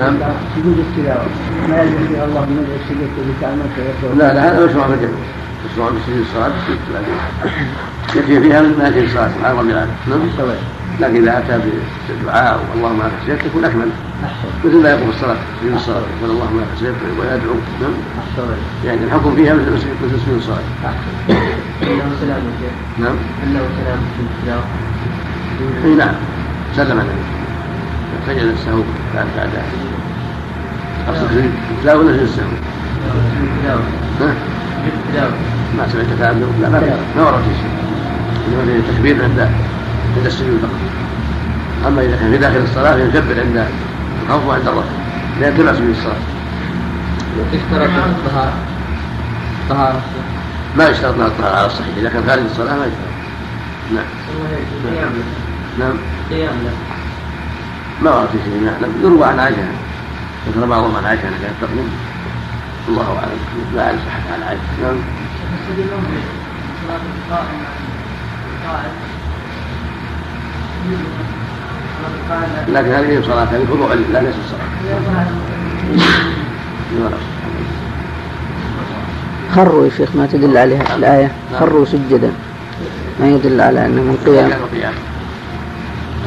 نعم. سجود التلاوة ما يلزم فيها الله من السجود الذي تعمل لا لا هذا مشروع في الجنة مشروع في سجود الصلاة يكفي فيها من ما في الصلاة سبحان ربي العالمين نعم. لكن إذا أتى بالدعاء اللهم لك سجدت يكون أكمل. مثل ما يقول الصلاة سجود الصلاة يقول اللهم لك سجدت ويدعو. نعم. يعني الحكم فيها مثل مثل سجود الصلاة. أنه سلام نعم. أنه سلام في التلاوة إي نعم. سلم النبي سجد السهو بعد بعد أقصد التلاوه ولا في السهو؟ ما سمعت كلام لا ما ما ورد في شيء. إنما في التكبير عند عند السجود فقط أما إذا كان في داخل الصلاة فيكبر عند الخوف وعند الرفع لا يتبع سجود الصلاه اشترط الطهارة. طهارة. ما يشترط لها الطهارة على الصحيح. إذا كان خارج الصلاة ما يشترط. نعم. نعم. قيام له. ما ورد في شيء. نعلم يروى عن عائشة. ذكر بعضهم عن عائشة أنها كانت تقوم الله أعلم. لا أعرف صحة عن عائشة. نعم. لكن هذه صلاة هذه فروع لا ليست صلاة. خروا يا شيخ ما تدل عليها الآية. نعم. خروا سجدا. ما يدل على أنه من قيام.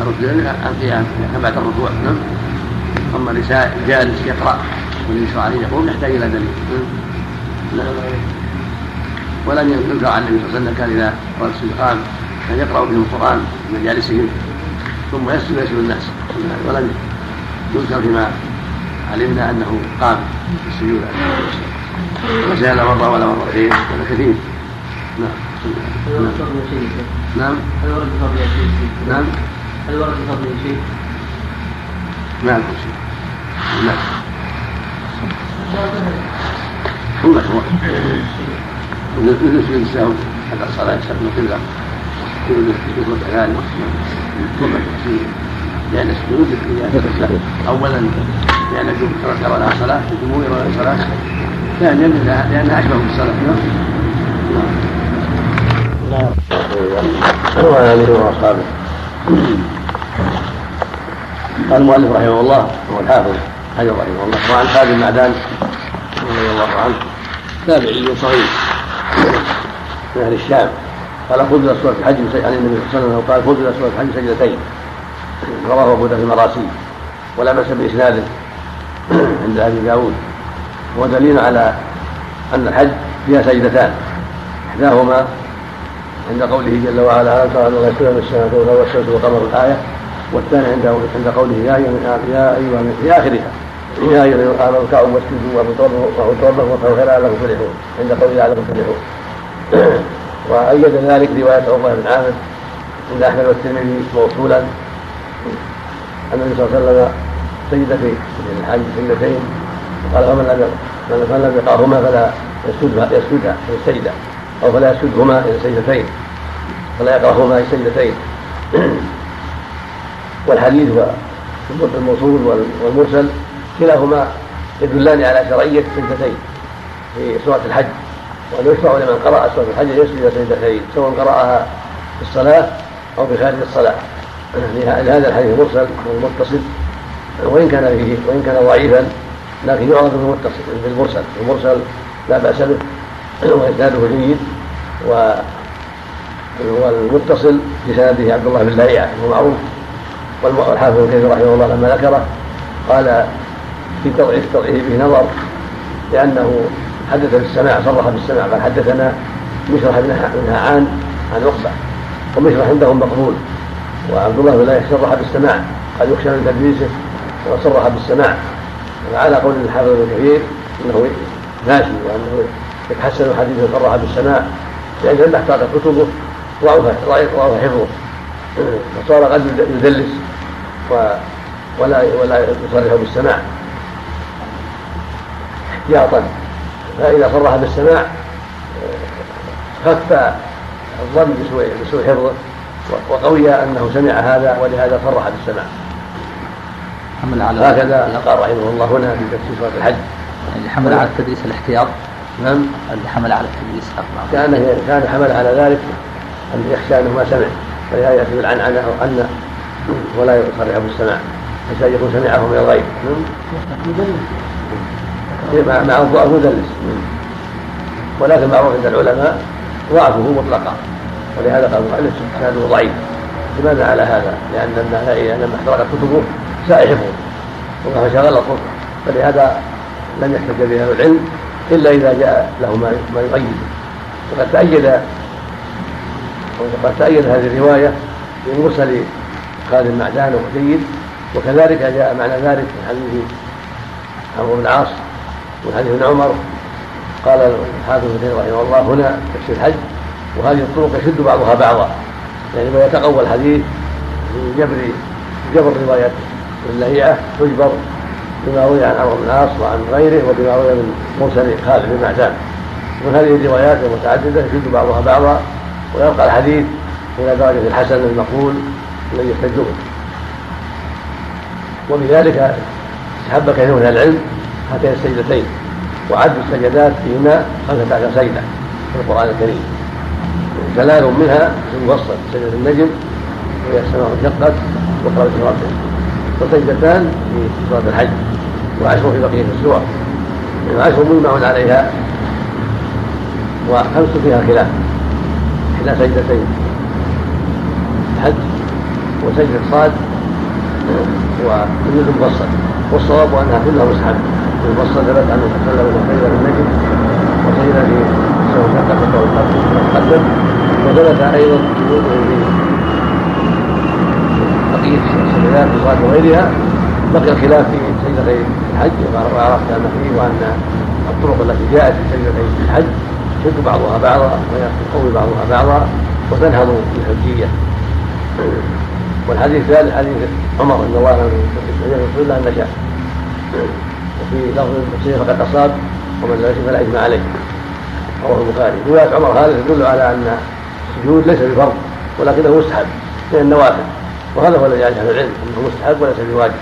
الركوع القيام بعد الركوع نعم. أما جالس يقرأ يشرع عليه يقوم يحتاج إلى دليل. نعم. ولم ينكر عن النبي صلى الله عليه وسلم كان إذا اراد قام كان يقرأ بهم القرآن من مجالسهم ثم يسجد ويسجد الناس. ولم يذكر فيما علمنا أنه قام في السجود وسال مرة ولا مرتين ولا كثير. نعم. نعم؟ نعم. هل ورد فضل شيء؟ ما أذكر شيء. نعم هو مشروع مثل سجود السهو حتى الصلاة يستقبل القبلة كذلك ثم التفسير لأن السجود أولا لأن الجمهور ترك ولا صلاة الجمهور ولا صلاة ثانيا لأنها أشبه بالصلاة. نعم. وعلى آله وأصحابه قال المؤلف رحمه الله هو الحافظ. حجر رحمه الله. وعن خالد بن معدان رضي الله عنه. تابعي صغير من أهل الشام. قال خذ سورة الحج عن النبي صلى الله عليه وسلم قال خذ سورة الحج سجدتين رواه أبو داود في المراسيل. ولا بأس بإسناده عند أبي داود. ودليل على أن الحج فيها سجدتان. إحداهما عند قوله جل وعلا ألم ترى أن الله يسجد من السماء والشمس والقمر الآية. والثاني عند عند قوله يا أيها يا أيها في آخرها. يا أيها الذين آمنوا اركعوا واسجدوا واعبدوا ربكم وافعلوا خيرا لعلكم تفلحون عند قوله لعلكم تفلحون وأيد ذلك رواية عقبة بن عامر عند أحمد والترمذي موصولا. أن النبي صلى الله عليه وسلم سجد في الحج سجدتين وقال فمن لم من لم يقعهما فلا يسجدها يسجدها في السجدة أو فلا يسجدهما إلى السجدتين فلا يقرأهما في السجدتين والحديث الموصول والمرسل كلاهما يدلان على شرعية السجدتين في سورة الحج وأن يشرع لمن قرأ سورة الحج أن يسجد سجدتين سواء قرأها في الصلاة أو في خارج الصلاة. لهذا الحديث المرسل والمتصل وإن كان فيه وإن كان ضعيفا لكن يعرض بالمتصل بالمرسل. المرسل لا بأس به وإسناده جيد والمتصل بسنده عبد الله بن لهيعة وهو معروف. والحافظ ابن كثير رحمه الله لما ذكره قال في تضعيف تضعيفه نظر لأنه حدث بالسماع صرح بالسماع بل حدثنا مشرح بن هعان عن عقبة ومشرح عندهم مقبول وعبد الله بن لهيعة صرح بالسماع قد يخشى من تدريسه وصرح بالسماع وعلى قول الحافظ ابن كثير إنه ماشي وأنه يتحسن الحديث صرح بالسماع لأن لما احتاطت كتبه ضعف ضعف حفظه. فصار قد يدلس. ولا ولا يصرح بالسماع. احتياطا فإذا صرح بالسماع خف الظن بسوء بسوء حفظه وقوي أنه سمع هذا ولهذا صرح بالسماع. حمل على هكذا قال رحمه الله هنا في تفسير سورة الحج. اللي حمل على التدريس الاحتياط نعم. اللي حمل على التدريس. كان كان حمل على ذلك أن يخشى أنه ما سمع. فلهذا يأتي بالعنعنة أو أن ولا يصرح بالسماع حتى يكون سمعه من الغيب. مع مع الضعف مدلس ولكن معروف عند العلماء ضعفه مطلقا. ولهذا قال المؤلف سنده ضعيف. لماذا على هذا؟ لأن لما احترقت كتبه ساء حفظه وما شغلته فلهذا لم يحتج به العلم إلا إذا جاء له ما يؤيده وقد تأيد وقد تأيد هذه الرواية بمرسل خالد المعدان وهو جيد وكذلك جاء معنى ذلك من حديث عمرو بن العاص ومن حديث ابن عمر. قال الحافظ ابن رحمه الله هنا تفسير الحج وهذه الطرق يشد بعضها بعضا. يعني ما يتقوى الحديث من جبر جبر روايات اللهيعة تجبر بما روي عن عمرو بن العاص وعن غيره وبما روي من مرسل خالد بن معدان. ومن هذه الروايات المتعددة يشد بعضها بعضا ويبقى الحديث إلى درجة الحسن المقبول الذي يحتج به وبذلك استحب كثير من العلم هاتين السجدتين. وعد السجدات فيهما خمسة عشر سجدة في القرآن الكريم. ثلاث منها في المفصل سجدة النجم وهي السماء انشقت وقرأت سورة وسجدتان في سورة الحج وعشر في بقية السور. وعشر مجمع عليها وخمس فيها خلاف إحدى سجدتين. الحج وسجدة صاد وسجدة المفصل والصواب أنها كلها مستحبة المفصل ثبت عنه صلى الله عليه وسلم سجد بالنجم وسجد في سوى شقة وتقدم وثبت أيضا في بقية السجدات في الصلاة وغيرها بقي الخلاف في سجدتي الحج. وعرفت ما فيه وأن الطرق التي جاءت في سجدتي الحج يشد بعضها بعضا ويقوي بعضها بعضا وتنهض بالحجية والحديث الثالث حديث عمر ان الله يغفر الا ان شاء وفي لفظ المسيح فقد أصاب ومن لا يشرك فلا اثم عليه رواه البخاري. رواية عمر هذا تدل على أن السجود ليس بفرض ولكنه مستحب من النوافل وهذا هو الذي عليه العلم أنه مستحب وليس بواجب.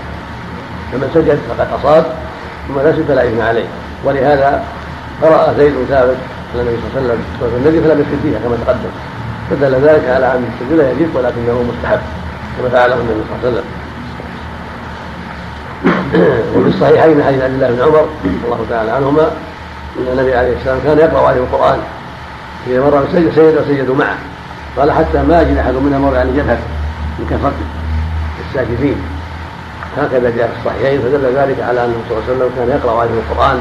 فمن سجد فقد أصاب ومن لا فلا اثم عليه. ولهذا قرأ زيد بن ثابت على النبي صلى الله عليه وسلم النبي فلم يسجد فيها كما تقدم فدل ذلك على أن السجود لا يجب ولكنه مستحب. كما فعله النبي صلى الله عليه وسلم وفي الصحيحين من حديث عبد الله بن عمر الله تعالى عنهما إن النبي عليه السلام كان يقرأ عليهم القرآن إذا مر بسجد سجد وسجدوا معه. قال حتى ما يجد أحد منها مر عن جبهه من كفر الساجدين هكذا جاء في الصحيحين فدل ذلك على انه صلى الله عليه وسلم كان يقرأ عليهم القرآن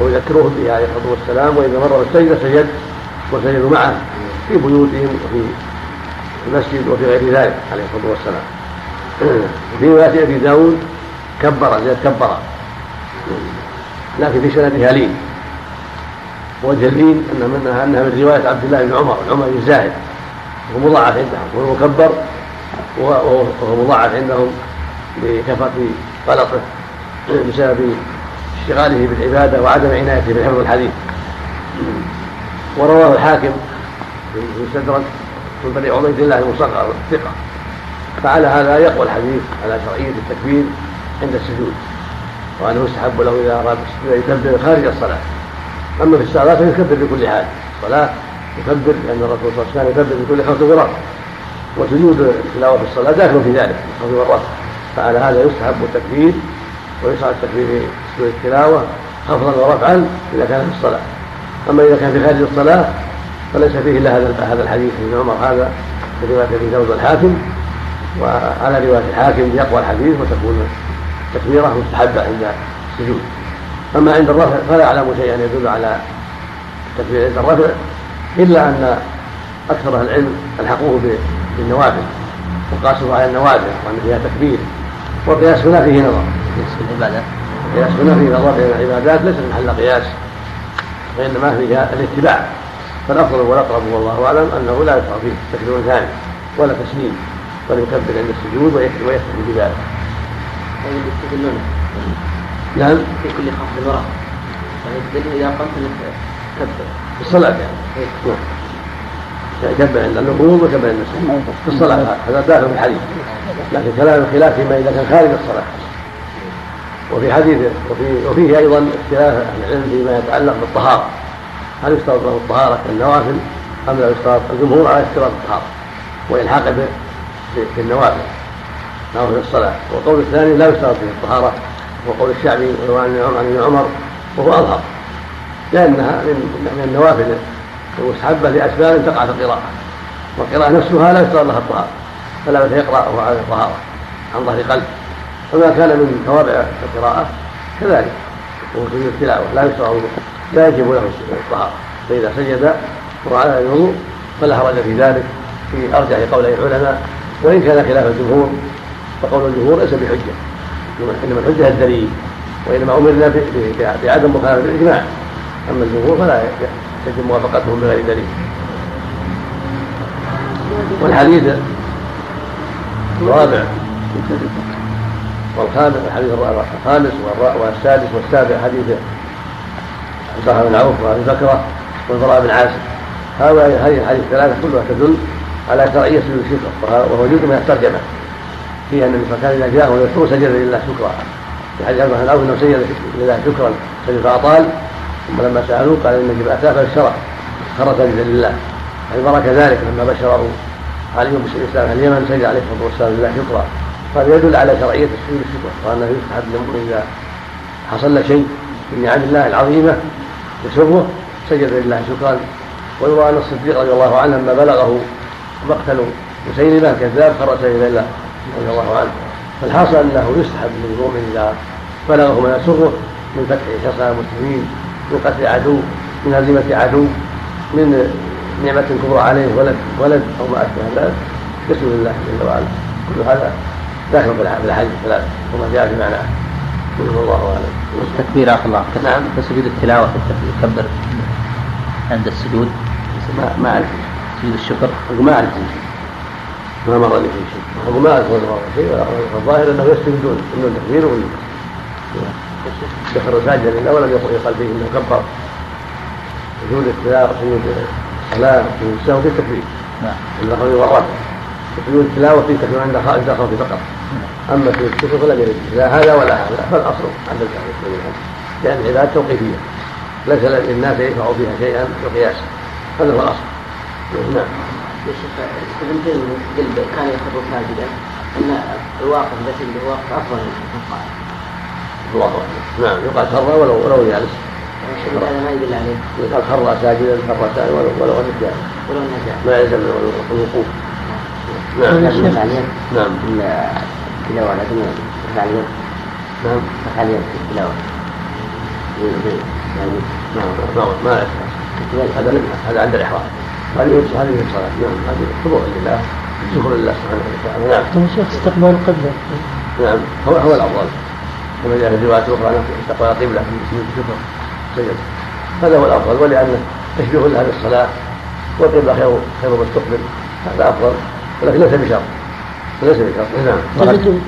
ويذكرهم به عليه الصلاة والسلام وإذا مر بالسجده سجد وسجدوا معه في بيوتهم وفي المسجد وفي غير ذلك عليه الصلاة والسلام. وفي روايه أبي داود كبر زيد كبر. لكن في سندها لين وجه أن منها أنها من رواية عبد الله بن عمر عمر بن زاهد. وهو مضاعف عندهم. وهو مكبر. وهو مضاعف عندهم بكثره غلطه بسبب اشتغاله بالعبادة وعدم عنايته بحفظ الحديث. ورواه الحاكم في المستدرك طريق عبيد الله المصغر الثقه فعلى هذا يقوى الحديث على شرعيه التكبير عند السجود وأنه يستحب له إذا أراد السجود يكبر خارج الصلاة. أما في الصلاه فيكبر بكل حال الصلاه يكبر لأن الرسول صلى الله عليه وسلم يكبر بكل خطوه ورفع وسجود التلاوه في الصلاة داخل في ذلك الخطوه والرفع فعلى هذا يستحب التكبير ويشرع التكبير في سجود التلاوة خفضا ورفعا إذا كان في الصلاة. أما إذا كان في خارج الصلاة فليس فيه إلا هذا هذا الحديث ابن عمر هذا في رواية أبي داود الحاكم وعلى رواية الحاكم يقوى الحديث وتكون تكبيرة مستحبة عند السجود. أما عند الرفع فلا اعلم شيئا يدل على التكبير عند الرفع إلا أن أكثر العلم ألحقوه بالنوافل وقاسوا على النوافل وأن فيها تكبير. والقياس هنا فيه نظر. العبادات القياس هنا فيه نظر بين العبادات ليس محل قياس وإنما فيها الاتباع. فالافضل والاقرب والله أعلم أنه لا يشرع فيه تكبير ثاني ولا تسليم بل يكبر عند السجود ويكفي بذلك. طيب نعم؟ في كل خفض ورفع فيستدل إذا قمت كبر في الصلاة. يعني نعم. يكبر عند النهوض وكبر عند السجود. في الصلاة. هذا داخل في الحديث. لكن كلام الخلاف فيما إذا كان خارج الصلاة. وفي حديث وفي وفيه أيضا اختلاف أهل العلم فيما يتعلق بالطهارة. هل يشترط له الطهارة كالنوافل أم لا يشترط؟ الجمهور على اشتراط الطهارة وإلحاق في النوافل أو في الصلاة. والقول الثاني لا يشترط فيه الطهارة وقول الشعبي وعن ابن عمر وهو أظهر لأنها من النوافل المستحبة لأسباب تقع في القراءة والقراءة نفسها لا يشترط لها الطهارة فلا بد يقرأ وهو على الطهارة عن ظهر قلب. فما كان من توابع القراءة كذلك وهو التلاوة لا يشترط لا يجب له الطهارة فإذا سجد وعلى الوضوء فلا حرج في ذلك. في أرجح قولي العلماء وإن كان خلاف الجمهور فقول الجمهور ليس بحجة. إنما الحجة الدليل وإنما أمرنا بعدم مخالفة الإجماع. أما الجمهور فلا يجب موافقتهم بغير دليل. والحديث الرابع. والخامس الحديث الخامس والسادس والسابع حديث عبد بن عوف وأبي بكره والبراء بن عازب. هؤلاء هذه الحديث الثلاثة كلها تدل على شرعية سجود الشكر وهو جزء من الترجمة. فيها أن النبي وسلم إذا جاءه يذكر سجد لله شكرا. في حديث عبد بن عوف أنه سجد لله شكرا سجد فأطال ثم لما سألوه قال إن جبل اتاه فاشترى خر سجد لله. البراء كذلك لما بشره. علي بن الاسلام اليمن سجد عليه الصلاة والسلام لله شكرا. فهذا يدل على شرعية سجود الشكر وانه يستحب للمؤمن إذا حصل شيء من نعم الله العظيمة يسره سجد لله شكرا. ويروى ان الصديق رضي الله عنه لما بلغه مقتل مسيلمه الكذاب خر سجد لله رضي الله عنه. فالحاصل أنه يستحب للمؤمن إذا بلغه ما يسره من فتح حصى المسلمين من قتل عدو من هزيمة عدو من نعمة كبرى عليه ولد ولد أو ما أشبه ذلك. يسجد لله جل وعلا. كل هذا داخل في الحديث الثلاث وما جاء في معناه والله أعلم. التكبير اخ الله. نعم. سجود التلاوة يكبر عند السجود. ما ما اعرف سجود الشكر. ما اعرف ما مر لي في شيء ما اذكر مر شيء. الظاهر أنه يسجد دون دون تكبير ومن دخل ساجدا لله ولم يقل فيه إنه كبر. سجود التلاوة سجود الصلاة سجود السهو في التكبير. نعم. إلا قول سجود التلاوه في تكبير عند خارج خوف فقط أما في الشكر فلم يرد. لا هذا ولا هذا. فالاصل عند الكافر لأن العباد توقيفية. ليس للناس يدفع فيها شيئا بقياس. هذا هو الأصل. نعم. يا شيخ ابن تيميه كان يخر ساجدا أن الواقف بس اللي هو أفضل من القائم الله نعم. يقال خر ولو ولو جالس. هذا ما يدل عليه. يقال خر ساجدا خر ولو ولو جالس ولو نجا ما يلزم الوقوف. نعم. نعم. التلاوة على دون رفع اليد نعم. رفع اليد في التلاوة. يعني نعم. ما ما هذا هذا عند الإحرام. هذه هذه الصلاة نعم. هذه خضوع لله. شكر لله سبحانه وتعالى. نعم. طيب شيخ استقبال القبلة نعم. هو هو الأفضل. كما جاء في الروايات الأخرى أنه أستقبل القبلة في سجود الشكر سجد هذا هو الأفضل ولأنه تشبيه لها بالصلاة والقبلة خير خير مستقبل هذا أفضل. ولكن ليس بشرط. ليس بشرط. نعم.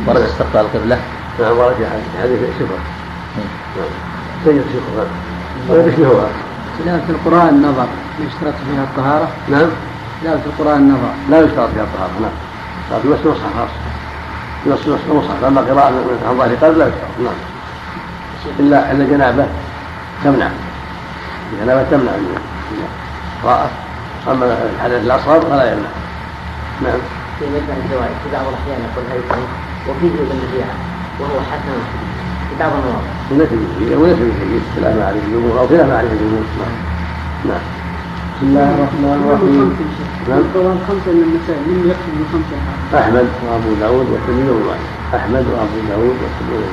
ورد استقبال القبلة نعم ورد في حديث الشكر نعم. سيد الشكر نعم. يشبهها تلاوة القرآن نظر يشترط فيها الطهارة؟ نعم. تلاوة القرآن نظر لا يشترط فيها الطهارة نعم. لكن يمس مصحف خاص. يمس مصحف أما قراءة عن ظهر قلب لا يشترط. نعم. إلا إلا جنابة تمنع. الجنابة تمنع. من القراءة أما الحدث الأصغر فلا يمنع. نعم. في مجمع الزواج في بعض الأحيان يقول هيثم وفيه ابن ربيعة وهو حسن في بعض المواضع وليس بجيد وليس بجيد خلاف ما عليه الجمهور أو خلاف ما عليه الجمهور نعم. نعم. بسم الله الرحمن الرحيم. نعم. القرآن خمسة من النساء من يكتب من خمسة أحمد وأبو داود والترمذي وابن أحمد وأبو داود والترمذي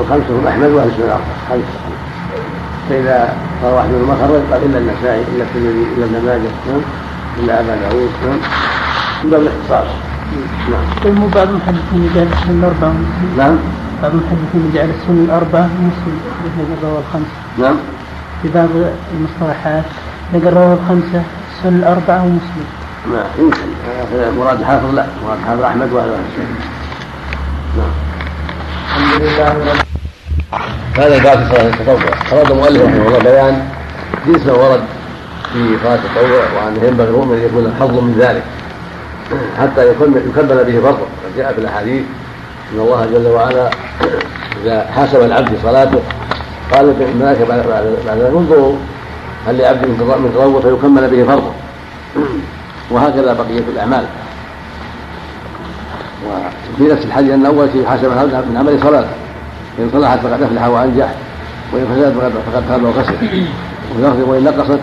الخمسة هم أحمد وأهل السنة الأربعة خمسة. فإذا قال واحد منهم ما خرج قال إلا النسائي إلا الترمذي إلا ابن ماجه نعم. إلا أبا داود نعم. من باب الاختصاص نعم بعض المحدثين يجعل السنة الأربعة. نعم. بعض المحدثين يجعل السنة الأربعة مسلم مثل رواه الخمسة نعم. في بعض المصطلحات نقل رواه الخمسة السنة الأربعة ومسلم. نعم. يمكن. مراد الحافظ لا. مراد الحافظ أحمد وأهل نعم. الحمد لله هذا الباب في صلاة التطوع. أراد المؤلف رحمه الله بيان جنس ما ورد في صلاة التطوع وأنه ينبغي المؤمن أن يكون حظ من ذلك. حتى يكمل به فرضه قد جاء في الأحاديث أن الله جل وعلا إذا حاسب العبد صلاته قال الملائكة بعد ذلك انظروا هل لعبد من تطوع فيكمل به فرضه وهكذا بقية الأعمال. وفي نفس الحديث أن أول شيء حسب من عمل صلاه ان صلحت فقد أفلح وأنجح وإن فسدت فقد خاب وخسر. وفي وإن نقصت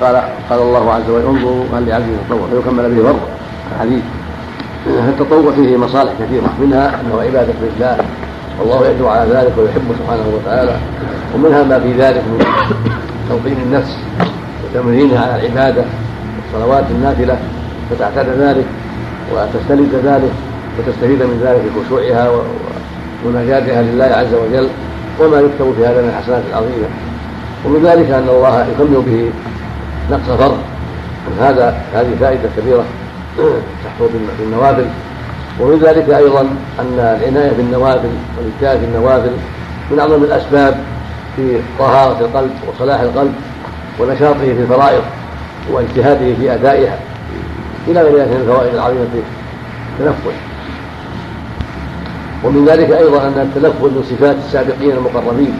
قال قال الله عز وجل انظروا هل لعبد يتطوع فيكمل به فرض الحديث التطوع فيه مصالح كثيرة؟ منها أنه عبادة لله والله يدعو على ذلك ويحبه سبحانه وتعالى. ومنها ما في ذلك من توطين النفس وتمرينها على العبادة والصلوات النافلة فتعتاد ذلك وتستلذ ذلك وتستفيد من ذلك بخشوعها ومناجاتها لله عز وجل وما يكتب في هذا من الحسنات العظيمة. ومن ذلك أن الله يكمل به نقص فرض. هذا هذه فائدة كبيرة. تحصل بالنوافل ومن ذلك أيضا أن العناية بالنوافل والاجتهاد في النوافل من أعظم الأسباب في طهارة القلب وصلاح القلب ونشاطه في الفرائض واجتهاده في أدائها إلى غير ذلك من الفوائد العظيمة في التنفل ومن ذلك أيضا أن التلفظ من صفات السابقين المقربين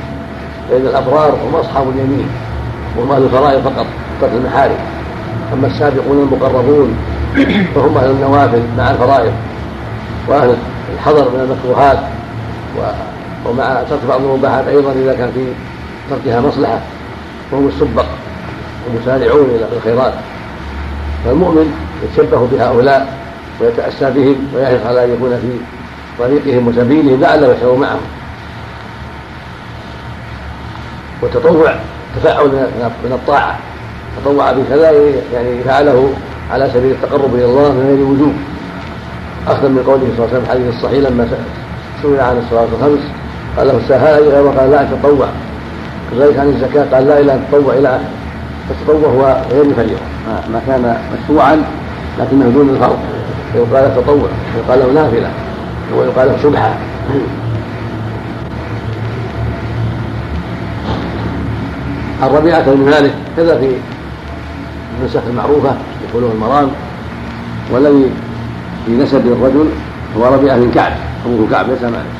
فان الأبرار هم أصحاب اليمين وهم أهل الفرائض فقط ترك المحارم. أما السابقون المقربون فهم أهل النوافل مع الفرائض وأهل الحذر من المكروهات ومع ترك بعض المباحات أيضا إذا كان في تركها مصلحة. وهم السبق المسارعون إلى الخيرات. فالمؤمن يتشبه بهؤلاء ويتأسى بهم ويحرص على أن يكون في طريقهم وسبيلهم لعله يشعر معهم. وتطوع تفاعل من الطاعة. تطوع بكذا يعني فعله على سبيل التقرب إلى الله من غير وجوب. اخذا من قوله صلى الله عليه وسلم الحديث الصحيح لما سئل عن الصلاة الخمس قال له السهل غيره قال لا تطوع. كذلك عن الزكاة قال لا اله تطوع إلى اخره فالتطوع هو غير الفريضه ما كان مشروعا لكنه دون الفرض. ويقال له تطوع. ويقال له نافلة. ويقال له سبحه الربيعة بن مالك كذا في النسخ المعروفة. يقولون المرام والذي في نسب الرجل هو ربيعة بن كعب أبوه كعب ليس مالك.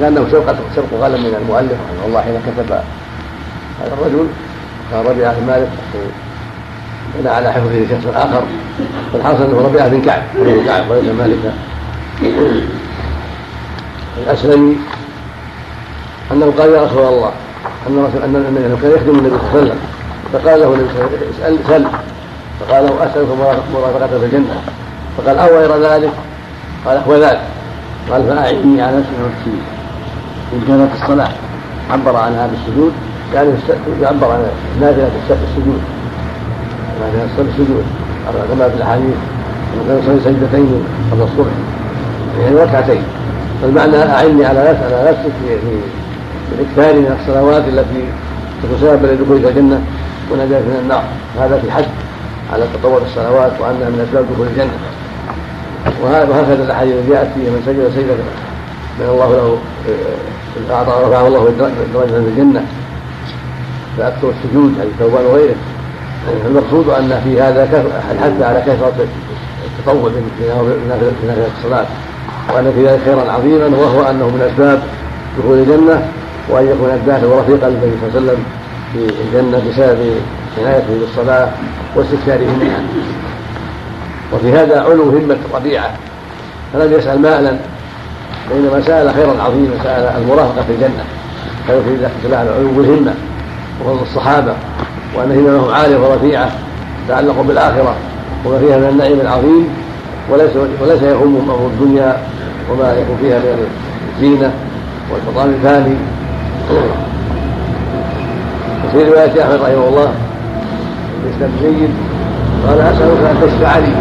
لأنه سرق سرق غلم من المؤلف رحمه الله حين كتب هذا الرجل كان ربيعة بن مالك بنى على حفظه شخص آخر فالحاصل أنه ربيعة بن كعب أبوه كعب وليس مالك. الأسلمي أنه قال يا رسول الله أن رسول أن كان يخدم النبي صلى الله عليه وسلم فقال له النبي صلى الله عليه وسلم اسأل سل فقال له أسألك مرافقة في الجنة. فقال أو غير ذلك؟ قال هو ذلك قال فأعني على نفسي إن كانت الصلاة. عبر عنها بالسجود يعني يعبر عن نافلة السجود. نافلة السجود. كما في الأحاديث. كان يصلي سجدتين قبل الصبح. يعني ركعتين. فالمعنى أعني على نفسك على نفسك في الإكثار من الصلوات التي تكون سببا لدخولك الجنة ونجاة من النار. هذا في حد على تطور الصلوات وأنها من أسباب دخول الجنة. وهكذا الأحاديث التي جاءت فيها من سجد سجده من الله له آه، اعطى رفعه الله درجة في الجنة. فأكثر السجود هذه ثوبان وغيره. المقصود أن في هذا الحث على كثره التطوع في نافله الصلاة. وأن في ذلك خيرا عظيما وهو أنه من أسباب دخول الجنة وأن يكون الداخل ورفيق النبي صلى الله عليه وسلم في الجنة بسبب عنايته بالصلاة واستكثاره منها وفي هذا علو همة ربيعة فلم يسأل مالا وإنما سأل خيرا عظيما سأل المرافقة في الجنة. فيكفي ذلك علو الهمة وفضل الصحابة وأن هممهم عالية ورفيعة تعلقوا بالآخرة. وما فيها من النعيم العظيم وليس وليس يهمهم أمر الدنيا وما يكون فيها من الزينة والفضال الفاني. وفي رواية أحمد رحمه الله الإسلام جيد قال أسألك أن تشفع لي.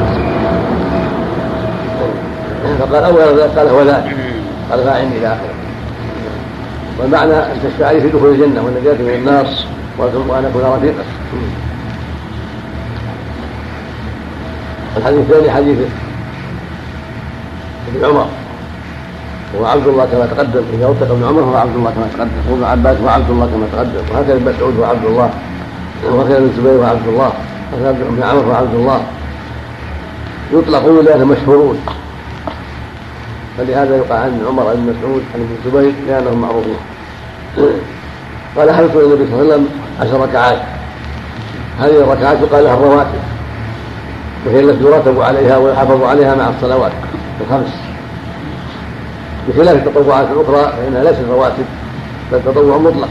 فقال ذلك قال هو ذاك. قال فأعني إلى آخره. والمعنى أن تشفع لي في دخول الجنة والنجاة من النار وأن أكون رفيقا الحديث الثاني حديث ابن عمر. هو عبد الله كما تقدم. إذا اوثق ابن عمر هو عبد الله كما تقدم. وابن عباس هو عبد الله كما تقدم. وهكذا ابن مسعود هو عبد الله. وهكذا ابن الزبير هو عبد الله وهكذا ابن عمر هو عبد الله. يطلقون لأنهم مشهورون. فلهذا يقال عن عمر بن مسعود عن ابن الزبير لأنهم معروفون. قال حلفت النبي صلى الله عليه وسلم عشر ركعات. هذه الركعات يقال لها الرواتب. وهي التي يرتب عليها ويحافظ عليها مع الصلوات الخمس. بخلاف التطوعات الأخرى فإنها ليست رواتب بل تطوع مطلق.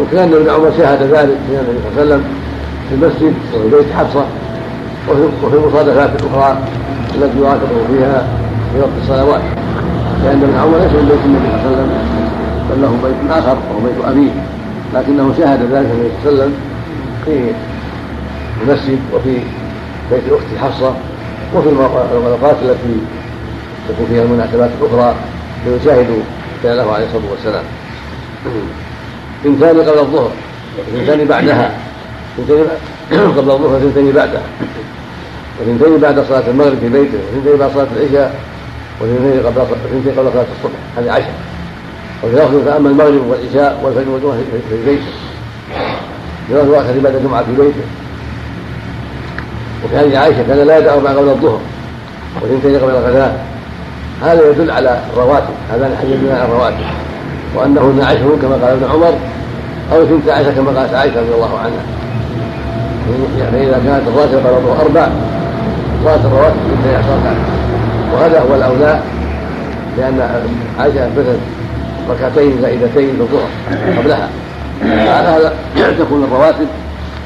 وكان ابن عمر شاهد ذلك من النبي صلى الله عليه وسلم في المسجد وفي بيت حفصة وفي المصادفات الاخرى التي يراقبه فيها في وقت الصلوات. لأن ابن عمر ليس من بيت النبي صلى الله عليه وسلم بل له بيت آخر وهو بيت أبيه. لكنه شاهد ذلك النبي صلى الله عليه وسلم في المسجد وفي بيت اخته حفصة وفي الاوقات التي تكون فيها المناسبات الاخرى فيشاهد فعله عليه الصلاة والسلام. اثنتان قبل الظهر واثنتان بعدها. اثنتان قبل الظهر واثنتان بعدها. واثنتين بعد صلاة المغرب في بيته واثنتين بعد صلاة العشاء واثنتين قبل واثنتين قبل صلاة الصبح. هذه عشر. وفي لفظ فأما المغرب والعشاء والفجر والجمعة في بيته. في لفظ آخر بعد الجمعة في بيته. وفي هذه عائشة كان لا يدع ما قبل الظهر واثنتين قبل الغداء. هذا يدل على الرواتب هذان الحديث يدل على الرواتب. وأنهن عشر كما قال ابن عمر أو اثنتا عشر كما قالت عائشة رضي الله عنها. يعني إذا كانت الراتب الظهر أربع صلاة الرواتب اثنتي عشر وهذا هو الأولى لأن عائشة أثبتت ركعتين زائدتين في الظهر قبلها. على هذا تكون الرواتب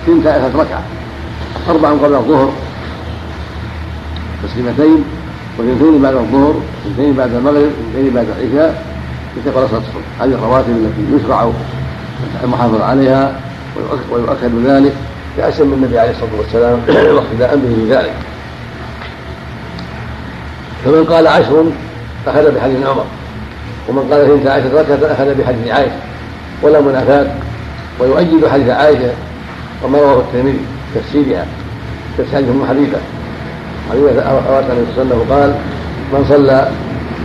اثنتا عشرة ركعة. أربع قبل الظهر تسليمتين واثنتين بعد الظهر اثنتين بعد المغرب اثنتين بعد العشاء قبل صلاة هذه الرواتب التي يشرع المحافظة عليها ويؤكد ذلك كأسم النبي عليه الصلاة والسلام واقتداء به في ذلك فمن قال عشر أخذ بحديث عمر. ومن قال اثنتا عشر ركعة أخذ بحديث عائشة. ولا منافاة. ويؤيد حديث عائشة وما رواه الترمذي تفسيرها. تفسير حديث اوات النبي صلى الله عليه وسلم قال من صلى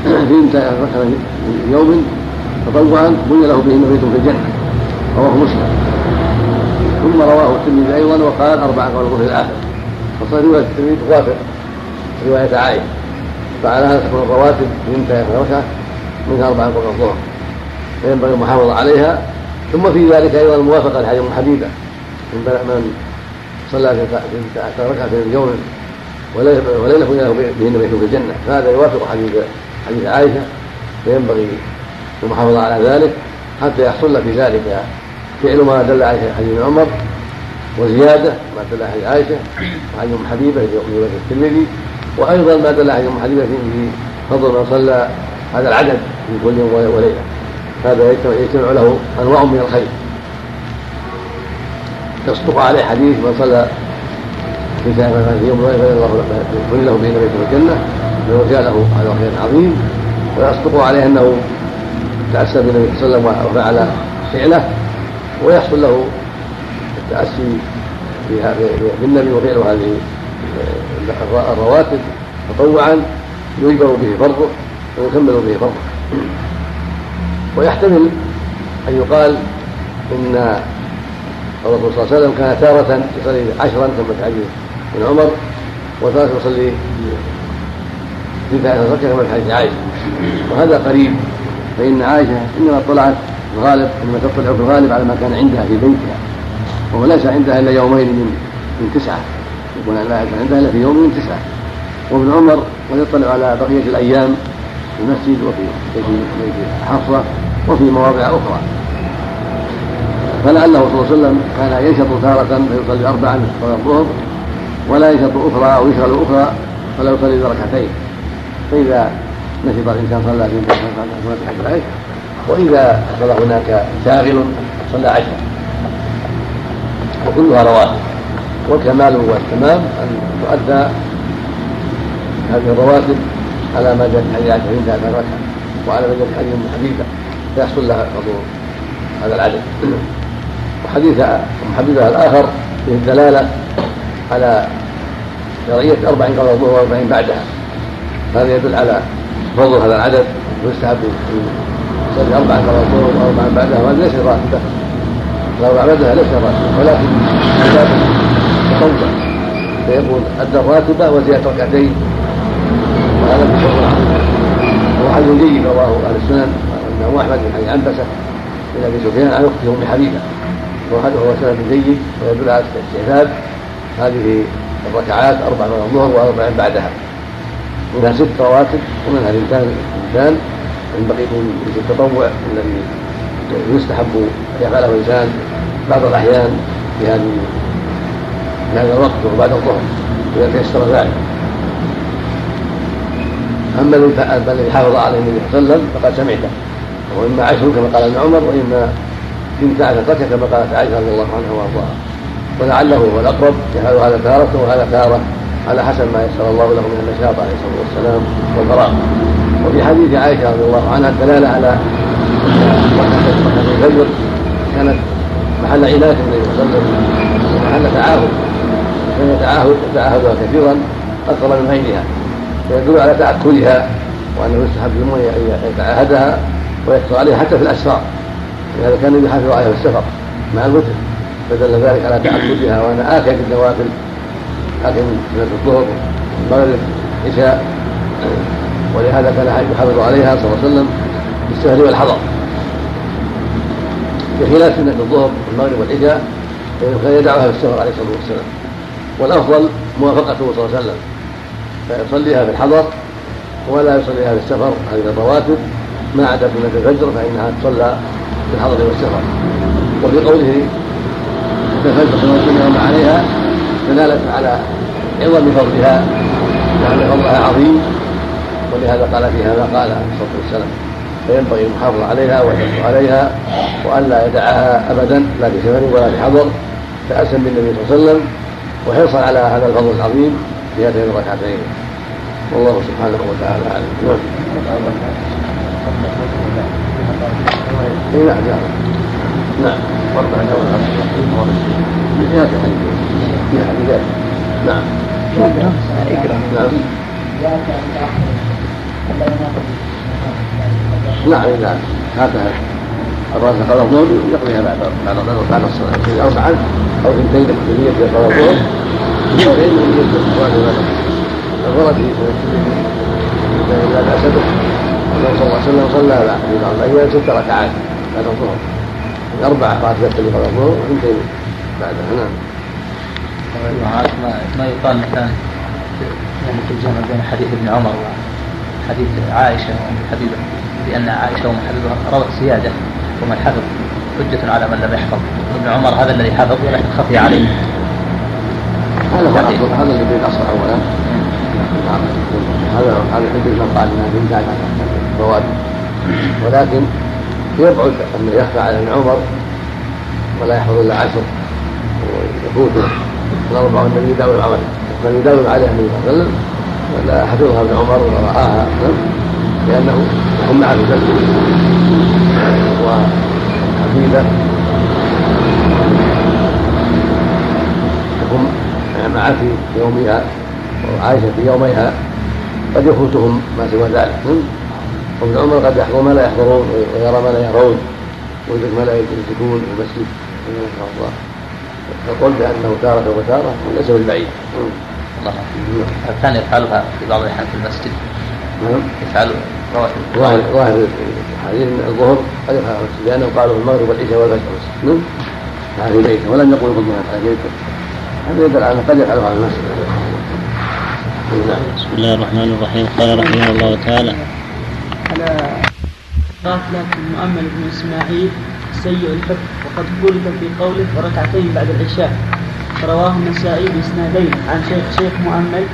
في ركعة في يوم تطوعا بني له به بيت في الجنة رواه مسلم ثم رواه الترمذي أيضا وقال أربعة قبل الظهر الآخر فصار رواية الترمذي توافق رواية عائشة فعلى هذا تكون الرواتب في ركعة منها أربعة قبل الظهر فينبغي المحافظة عليها ثم في ذلك أيضا الموافقة لحديث أم حبيبة من من صلى في ركعة في اليوم وليلة له بهن بيت في الجنة فهذا يوافق حديث حديث عائشة فينبغي المحافظة على ذلك حتى يحصل في ذلك فعل ما دل عليه حديث عمر وزيادة ما دل عليه عائشة وحديث أم حبيبة في رواية الترمذي وأيضا ما دل عليه أم حبيبة في فضل من صلى هذا العدد في كل يوم وليلة. هذا يجتمع له أنواع من الخير. تصدق عليه حديث من صلى في يوم وليلة الله له بين بيت الجنة ويرجى له خير عظيم ويصدق عليه أنه تأسى بالنبي صلى الله عليه وسلم وفعل فعله ويحصل له التأسي بالنبي وفعل هذه الرواتب تطوعا يجبر به فرضه ويكمل به فرضه. ويحتمل أن يقال إن الرسول صلى الله عليه وسلم كان تارة يصلي عشرا في حديث ابن عمر وتارة يصلي ركعة كما في حديث عائشة. وهذا قريب فإن عائشة إنما طلعت الغالب إنما تطلع في الغالب على ما كان عندها في بيتها. وهو ليس عندها إلا يومين من من تسعة. يكون لا عندها إلا في يوم من تسعة. وابن عمر قد يطلع على بقية الأيام في المسجد وفي بيت حفصة وفي مواضع أخرى. فلعله صلى الله عليه وسلم كان ينشط تارة فيصلي أربعا صلاة الظهر ولا ينشط أخرى أو يشغل أخرى فلا يصلي ركعتين فإذا نشط الإنسان صلى في صلاة وإذا حصل هناك شاغل صلى عشرة وكلها رواتب. والكمال والتمام أن تؤدى هذه الرواتب على ما جاء في حديث عائشة عند ركعة وعلى ما جاء في حديث حبيبة. فيحصل لها هذا العدد. وحديث أم حبيبة الآخر فيه الدلالة على شرعية أربع قبل الظهر وأربعين بعدها. هذا يدل على فضل هذا العدد ويستحب يصلي قبل الظهر واربعا بعدها وهذا ليس راتبة. الاربع بعدها ليس راتبة ولكن عباده تطوع فيكون أدى الراتبة وزيادة ركعتين. وهذا بفضل عظيم وهو حديث جيد رواه أهل السنن الامام أحمد بن حديث عنبسه بن أبي سفيان عن أخته أم حبيبة. وهو سند جيد ويدل على استحباب هذه الركعات أربع من الظهر واربع بعدها. منها ست رواتب ومنها اثنتان اثنتان من بقية من التطوع الذي يستحب أن يفعله الإنسان بعض الأحيان في هذه في هذا الوقت وبعد الظهر إذا تيسر ذلك. أما الذي حافظ عليه النبي صلى الله عليه وسلم فقد سمعته. وإما عشر كما قال ابن عمر وإما بنت عشرة كما قالت عائشة رضي الله عنها وأرضاها. ولعله هو الأقرب يفعل هذا تارة وهذا تارة على حسب ما يسر الله له من النشاط عليه الصلاة والسلام والفراغ وفي حديث عائشة رضي الله عنها الدلالة على الفجر كانت محل عناية النبي صلى الله عليه وسلم ومحل تعاهد. كان يتعاهد يتعاهدها كثيرا أكثر من غيرها. فيدل على تأكلها وأنه يستحب للمؤمن أن يتعاهدها ويكثر عليها حتى في الأسفار. لهذا كان يحافظ عليها في السفر مع الوتر. فدل ذلك على تعبدها وأنا اكل بالنوافل اكل من الظهر المغرب العشاء ولهذا كان يحافظ عليها صلى الله عليه وسلم بالسهر والحضر. بخلاف سنة الظهر والمغرب والعشاء كان يدعوها في السفر عليه الصلاة والسلام. والأفضل موافقته صلى الله عليه وسلم. فيصليها في الحضر ولا يصليها في السفر هذه الرواتب. ما عدا سنة الفجر فإنها تصلى في الحضر والسفر. وفي قوله الفجر صلى الله عليه عليها دلالة على عظم فضلها وأن فضلها عظيم ولهذا قال فيها ما قال عليه الصلاة والسلام فينبغي المحافظة عليها والحرص عليها وأن لا يدعها أبدا لا في سفر ولا في حضر تأسا بالنبي صلى الله عليه وسلم وحرصا على هذا الفضل العظيم في هاتين الركعتين. والله سبحانه وتعالى أعلم. نعم نعم. نعم. نعم واربع جولات في هذا الحديث في حديثات نعم. نعم. نعم إذا هاتها الراس قضى الظهر يقضيها بعد بعد بعد الصلاة. إذا أربعا أو اثنتين بنية قضى الظهر وغير من نية الغرض في لا بأس به النبي صلى الله عليه وسلم صلى في بعض الأيام ست ركعات بعد الظهر. أربع راتبات اللي قبل الظهر بعدها. نعم. ما ما يقال مثلا يعني في الجمع بين حديث ابن عمر وحديث عائشة وام حبيبه بأن عائشة وأم حبيبه روت زيادة ومن حفظ حجة على من لم يحفظ. ابن عمر هذا الذي حفظ ولكن خفي عليه. هذا هو الأصل هذا الذي الاصل اولا. هذا هذا حديث من قال انها بنت الفوائد ولكن يبعد أن يخفى على ابن عمر ولا يحفظ إلا عشر ويفوته الأربع والنبي يداوم عليه. من يداوم عليها النبي صلى الله عليه وسلم ولا حفظها ابن عمر ولا رآها. لأنه يكون معه في وحفيدة. تكون معه في يومها وعائشة في يوميها قد يفوتهم ما سوى ذلك. وابن عمر قد يحضر ما لا يحضرون ويرى ما لا يرون ويدرك ما لا يدركون في المسجد. الله فقل بأنه تارة وتارة ليس بالبعيد الله كان يفعلها في بعض الأحيان في المسجد. نعم. يفعل ظاهر ظاهر حديث الظهر قد يفعل في المسجد لأنه قالوا في المغرب والعشاء والفجر نعم. بيته ولم يقل في الظهر على بيته هذا يدل على قد يفعلها في المسجد. بسم الله الرحمن الرحيم. قال رحمه الله تعالى على غافلة المؤمل بن إسماعيل سيء الحفظ وقد قلت في قوله وركعتين بعد العشاء. رواه النسائي بإسنادين عن شيخ شيخ مؤمل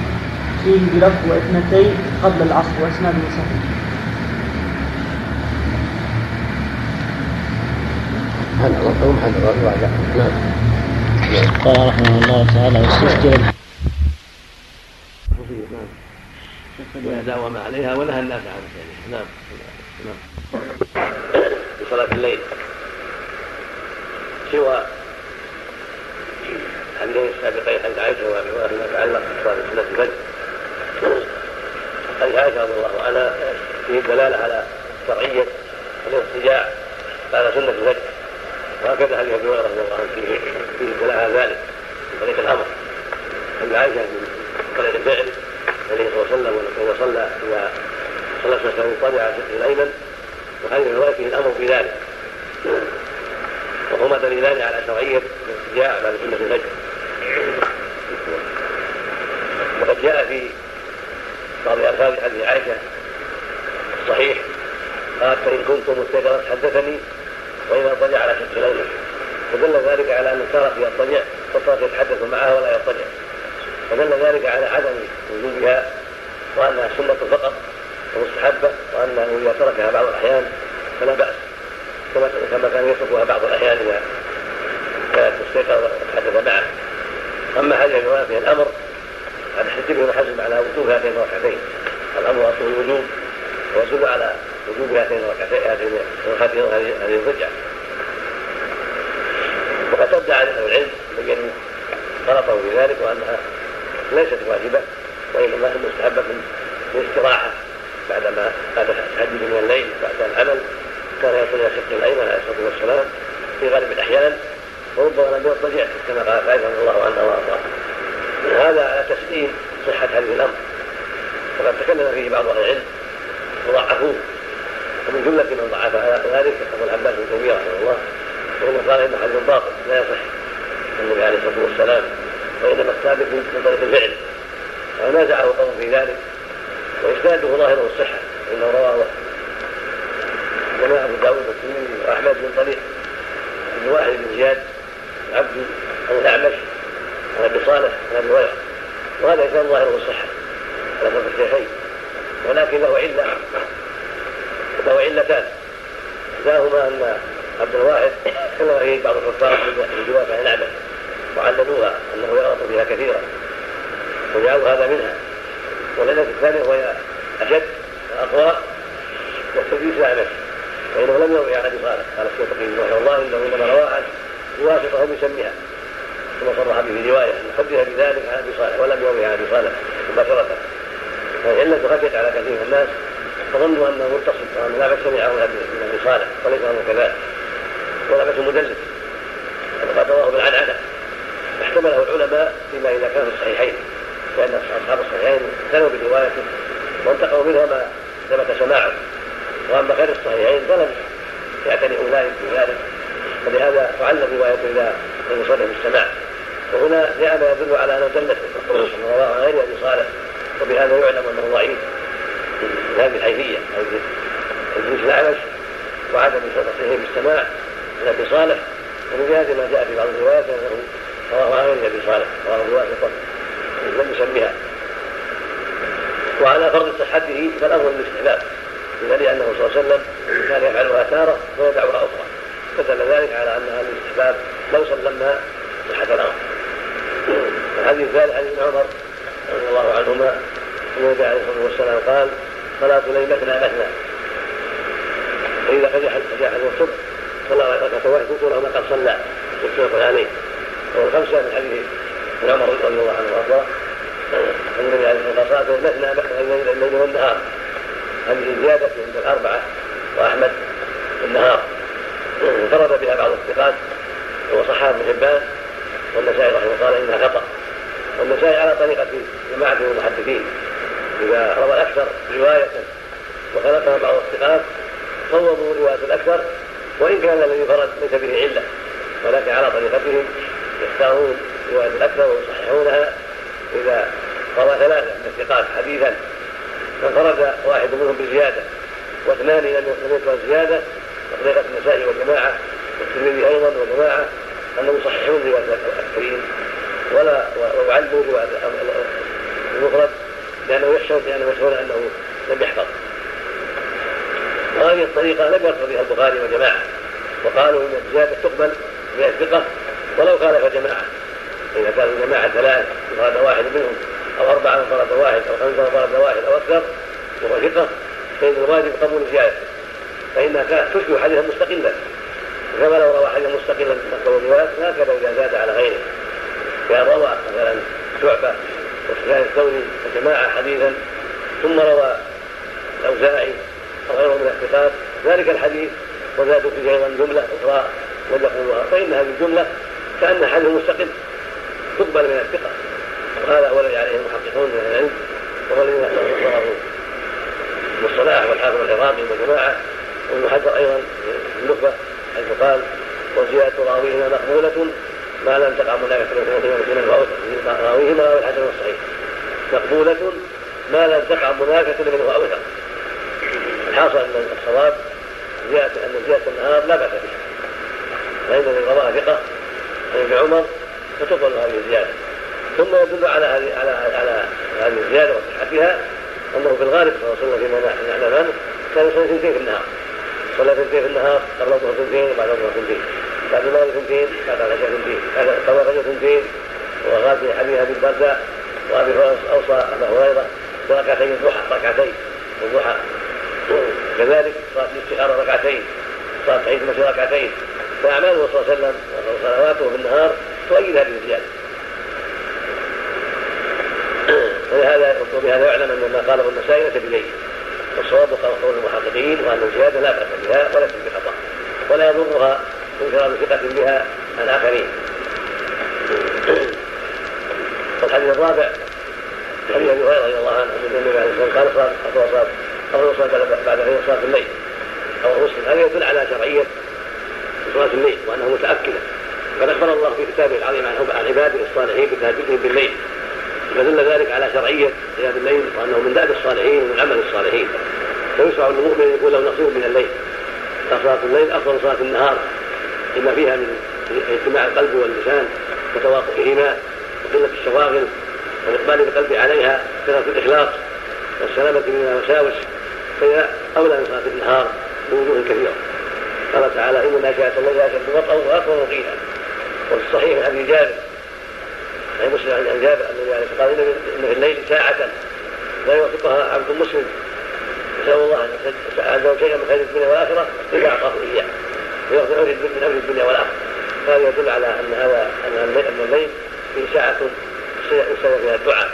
فيه بلفظ واثنتين قبل العصر وإسناده صحيح. هذا هذا نعم. قال رحمه الله تعالى واستسجل داوم عليها ونهى الناس عن نعم. نعم. في صلاة الليل. سوى حديثين السابقين حديث عائشة وأبي هريرة فيما يتعلق بصلاة سنة الفجر. حديث عائشة رضي الله عنها فيه الدلالة على شرعية الارتجاع بعد سنة الفجر. وهكذا حديث أبي هريرة رضي الله عنه فيه فيه على ذلك من طريق الأمر. حديث عائشة من طريق الفعل النبي صلى الله عليه صلى اذا صلى صلاه طبع في الأيمن وهذه روايته الأمر بذلك. وهما دليلان على شرعية الارتجاع بعد سنة الفجر. وقد جاء في بعض الفاظ حديث عائشة الصحيح قالت فإن كنت مستيقظا حدثني وإذا اضطجع على شق ليله فدل ذلك على أن تارك يضطجع وتارك يتحدث معها ولا يضطجع فدل ذلك على عدم وجوبها وأنها سنة فقط ومستحبة وانه إذا تركها بعض الأحيان فلا بأس كما كما كان يتركها بعض الأحيان إذا كانت تستيقظ وتتحدث معه. أما هذه الرواية فيها الأمر. قد احتج ابن حزم على وجوب هاتين الركعتين. الأمر اصل الوجوب ويدل على وجوب هاتين الركعتين هاتين هذه الرجعة. وقد أبدع أهل العلم بينوا غلطه في ذلك وأنها ليست واجبة وانما هي مستحبه للاستراحه بعدما بعد التهجد من الليل بعد العمل كان يصلي إلى شق الأيمن عليه الصلاة والسلام في غالب الأحيان وربما لم يضطجع كما قال عائشه رضي الله عنها وارضاها هذا على تسليم صحة هذه الأمر. وقد تكلم فيه بعض أهل العلم وضعفوه. ومن جملة من ضعف ذلك ابو العباس بن تيميه رحمه الله وهو قال إنه حديث باطل لا يصح. النبي عليه الصلاة والسلام وانما الثابت من طريق الفعل. ونازعه قوم في ذلك وإسناده ظاهره الصحة إنه رواه جماعة أبو داود والترمذي وأحمد من طريق ابن واحد بن زياد عبد عن الأعمش عن أبي صالح عن أبي هريره وهذا كان ظاهره الصحة على فرق الشيخين. ولكن له علة له علتان. إحداهما أن عبد الواحد كما فيه بعض الحفاظ من عن الأعمش. وعللوها أنه يغلط فيها كثيرا وجعلوا هذا منها. والعلة الثانية وهي أشد الأقوى والتدليس الأعمش فإنه لم يروي عن أبي صالح قال الشيخ تقي رحمه الله إنه إنما روى عن بواسطة هم يسميها ثم صرح به في رواية أن حدث بذلك عن أبي صالح ولم يروي عن أبي صالح مباشرة. فالعلة خشيت على كثير من الناس. فظنوا أنه متصل وأن الأعمش سمعه من أبي صالح وليس أمر كذلك. والأعمش مدلس وقد رواه بالعنعنة احتمله العلماء فيما إذا كان في الصحيحين لأن أصحاب الصحيحين اعتنوا بروايته وانتقوا منها ما ثبت سماعه وأما غير الصحيحين فلم يعتني أولئك بذلك فلهذا تعلم روايته إلى لم يصرح بالسماع وهنا جاء ما يدل على أنه دلت رواه عن غير أبي صالح وبهذا يعلم أنه ضعيف. من هذه الحيثية أو الجنس الأعمش وعدم تصحيحه بالسماع من أبي صالح. ومن جهة ما جاء في بعض الروايات أنه رواه عن أبي صالح رواه بواسطة لم يسميها. وعلى فرض صحته فالأمر بالاستحباب بدليل أنه صلى الله عليه وسلم كان يفعلها تارة ويدعها أخرى. فدل ذلك على انها الاستحباب لو سلمنا صحة الأمر. الحديث الثالث حديث ابن عمر رضي الله عنهما النبي عليه الصلاة والسلام قال صلاة الليل مثنى مثنى فإذا قد احد الصبح صلى ركعة واحدة كنت له ما قد صلى. متفق عليه والخمسه من حديث ابن عمر رضي الله عنه وأرضاه. النبي عليه الصلاة والسلام مثنى الليل والنهار. هذه زيادة عند الأربعة وأحمد في النهار انفرد بها بعض الثقات وصحها ابن حبان والنسائي رحمه الله قال إنها خطأ. والنسائي على طريقة جماعة من المحدثين. إذا روى الأكثر رواية وخلقها بعض الثقات صوبوا رواية الأكثر وإن كان الذي فرد ليس به علة ولكن على طريقتهم يختارون رواية الأكثر ويصححونها إذا روى ثلاثة من الثقات حديثا. فانفرد واحد منهم بزيادة واثنان لم يذكر زيادة وطريقة النسائي والجماعة والترمذي أيضا وجماعة أنهم يصححون رواية الأكثرين ولا ويعلموا رواية المفرد لأنه يخشى لأنه يشعرون أنه لم يحفظ. وهذه الطريقة لم بها البخاري وجماعة وقالوا إن الزيادة تقبل من الثقة ولو خالف جماعة. إذا كانوا جماعة ثلاث انفرد واحد منهم أو أربعة انفرد واحد أو خمسة انفرد واحد أو أكثر وهو ثقة فإن الواجب قبول زيادته فإنها تشبه حديثا مستقلا. كما لو روى حديثا مستقلا تقبل الروايات هكذا إذا زاد على غيره. كان روى مثلا شعبة وسفيان الثوري وجماعة حديثا ثم روى الأوزاعي أو غيره من الثقات ذلك الحديث وزادوا فيه أيضا جملة أخرى وذكروها فإن هذه الجملة كأن حديث مستقل؟ تقبل من الثقة. وهذا هو الذي عليه المحققون من العلم وهو الذي ذكره ابن الصلاح والحافظ العراقي والجماعة وابن حجر أيضا في النخبة حيث قال وزيادة راويهما مقبولة ما لم تقع منافسة من راويهما راوي الحسن والصحيح مقبولة ما لم تقع منافسة لمن هو أوثق الحاصل أن الصواب زيادة أن زيادة النهار لا بأس بها فإن رواه ثقة عن ابن عمر فتقبل هذه الزيادة ثم يدل على هذه على على هذه الزيادة وصحتها أنه في الغالب صلى الله عليه وسلم فيما نعلم كان يصلي اثنتين في النهار. صلى اثنتين في النهار قبل الظهر اثنتين وبعد الظهر اثنتين. بعد المغرب اثنتين بعد العشاء اثنتين. قبل الفجر اثنتين وغاد في حديث أبي الدرداء وأبي أوصى أبا هريرة بركعتي الضحى ركعتين. الضحى كذلك صلاه الاستخاره ركعتين صلاه عيد المسجد ركعتين. فاعماله صلى الله عليه وسلم وصلواته في النهار تؤيد هذه الزيادة. ولهذا وبهذا يعلم أن ما قاله النسائي ليس بليل والصواب قول المحققين وأن الزيادة لا بأس بها وليست بخطأ. ولا يضرها انكار ثقة بها الآخرين. والحديث الرابع حديث أبي هريرة رضي الله عنه ان النبي عليه الصلاة والسلام قال صلاه افضل صلاة افضل صلاه بعد صلاه الليل. أو مسلم. هذا يدل على شرعية صلاة الليل وأنها متأكدة. قد أخبر الله في كتابه العظيم عن عباده الصالحين بتهجدهم بالليل. فدل ذلك على شرعية قيام الليل وأنه من داب الصالحين ومن عمل الصالحين. فيشرع للمؤمن يكون له نصيب من الليل. فصلاة الليل أفضل صلاة النهار لما فيها من اجتماع القلب واللسان وتواقفهما وقلة الشواغل والاقبال بالقلب عليها كثرة الإخلاص والسلامة من الوساوس. فهي أولى من صلاة النهار بوجوه كثيرة. قال تعالى إن ناشئه الليل اشد وطئا واكبر قيلا وفي الصحيح من حديث جابر عن مسلم عن جابر النبي عليه الصلاه والسلام إن في الليل ساعة لا يوافقها عبد مسلم. يسال الله أن عنده شيئا من خير الدنيا والآخرة اذا أعطاه إياه. ويغفر من أمر الدنيا والآخرة. هذا يدل على أن هذا أن الليل فيه ساعة يستمع فيها الدعاء.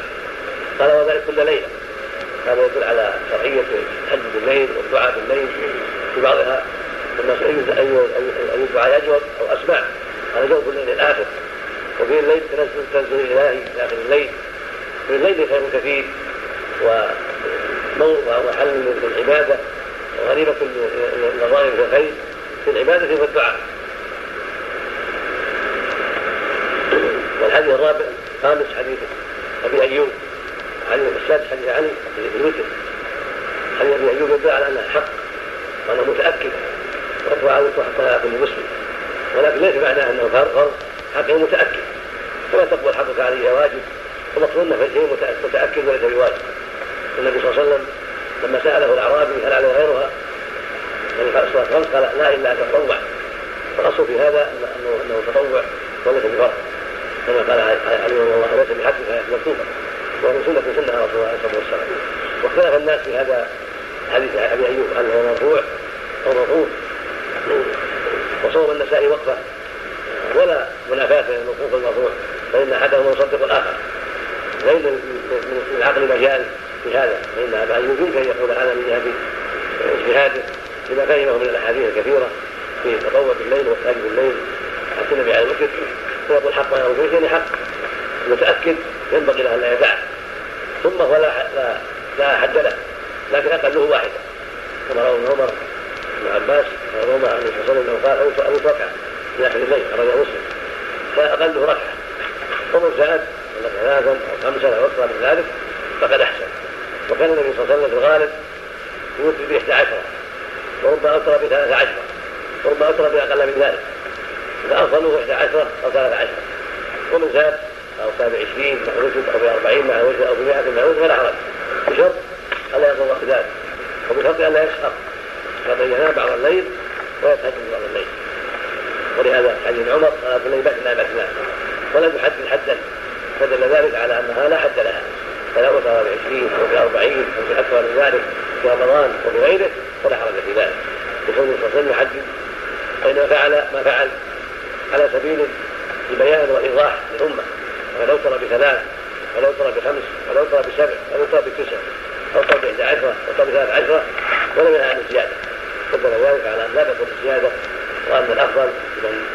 قال وذلك كل ليلة. هذا يدل على شرعية الحج بالليل والدعاء بالليل في بعضها. الناس اي اي اي دعاء أجود أو أسمع هذا جوف الليل الآخر وفي الليل تنزل تنزل إلهي في آخر الليل. في الليل خير كثير. وحل للعباده وغريبة النظائر في الخير. في العبادة والدعاء والحديث الرابع خامس حديث أبي أيوب. حديث السادس حديث علي في الوتر. حديث أبي أيوب يدل على أنها حق وأنا متاكد الوتر حتى يكون مسلم ولكن ليس معناه انه فرض حق متاكد ولا تقبل حقك عليه واجب. المقصود أنه شيء متأكد وليس بواجب. النبي صلى الله عليه وسلم لما سأله الأعرابي هل عليه غيرها يعني الصلاه خمس قال لا إلا ان تتطوع فالاصل في هذا انه أنه تطوع وليس بفرض كما قال علي رضي الله ليس بحق مكتوبه وهو سنه سنة رسول الله عليه الصلاه والسلام واختلف الناس في هذا حديث أبي أيوب هل هو مرفوع أو موقوف وصوب النسائي وقفة. ولا منافاة بين الموقوف والمرفوع فإن أحدهما يصدق الآخر. ليس من العقل مجال في هذا فإن أبا ايوب يمكن أن يقول هذا من جهة اجتهاده لما فهمه من الأحاديث الكثيرة في تطوع بالليل والخارج بالليل حتى النبي عليه الوقت ويقول حق ويقول في شيء حق متأكد ينبغي له أن لا يدعه ثم هو لا لا, حد له لكن أقله واحدة كما روى ابن عمر وابن عباس عن النبي صلى الله عليه وسلم قال الوتر ركعه في اخر الليل اخرجه مسلم فاقله ركعه ومن زاد ولا ثلاثا أو خمسا أو أكثر من ذلك فقد احسن وكان النبي صلى الله عليه وسلم في الغالب يوتر باحدى عشره وربما اوتر بثلاث عشره وربما اوتر باقل من ذلك فافضله احدى عشره أو ثلاث عشره ومن زاد أو كان بعشرين مع وجد أو باربعين مع وجد أو بمائه مع وجد فلا حرج بشرط الا يضر ذلك وبشرط الا شرط ان ينام بعض الليل ويتهجد بعض الليل. ولهذا حديث عمر صلاه الليل بثنا بثنا ولم يحدد حدا فدل ذلك على انها لا حد لها. فلا وصل بعشرين أو بأربعين أو باكثر من ذلك في رمضان وبغيره فلا حرج في ذلك. بقوله صلى الله عليه وسلم يحدد فإنما فعل ما فعل على سبيل البيان والإيضاح للأمة. ولو ترى بثلاث ولو ترى بخمس ولو ترى بسبع ولو ترى بتسع أو ترى بإحدى عشرة أو ترى بثلاث عشرة ولا من عن الزيادة. فدل ذلك على أن لا تكون الزيادة وأن الأفضل لمن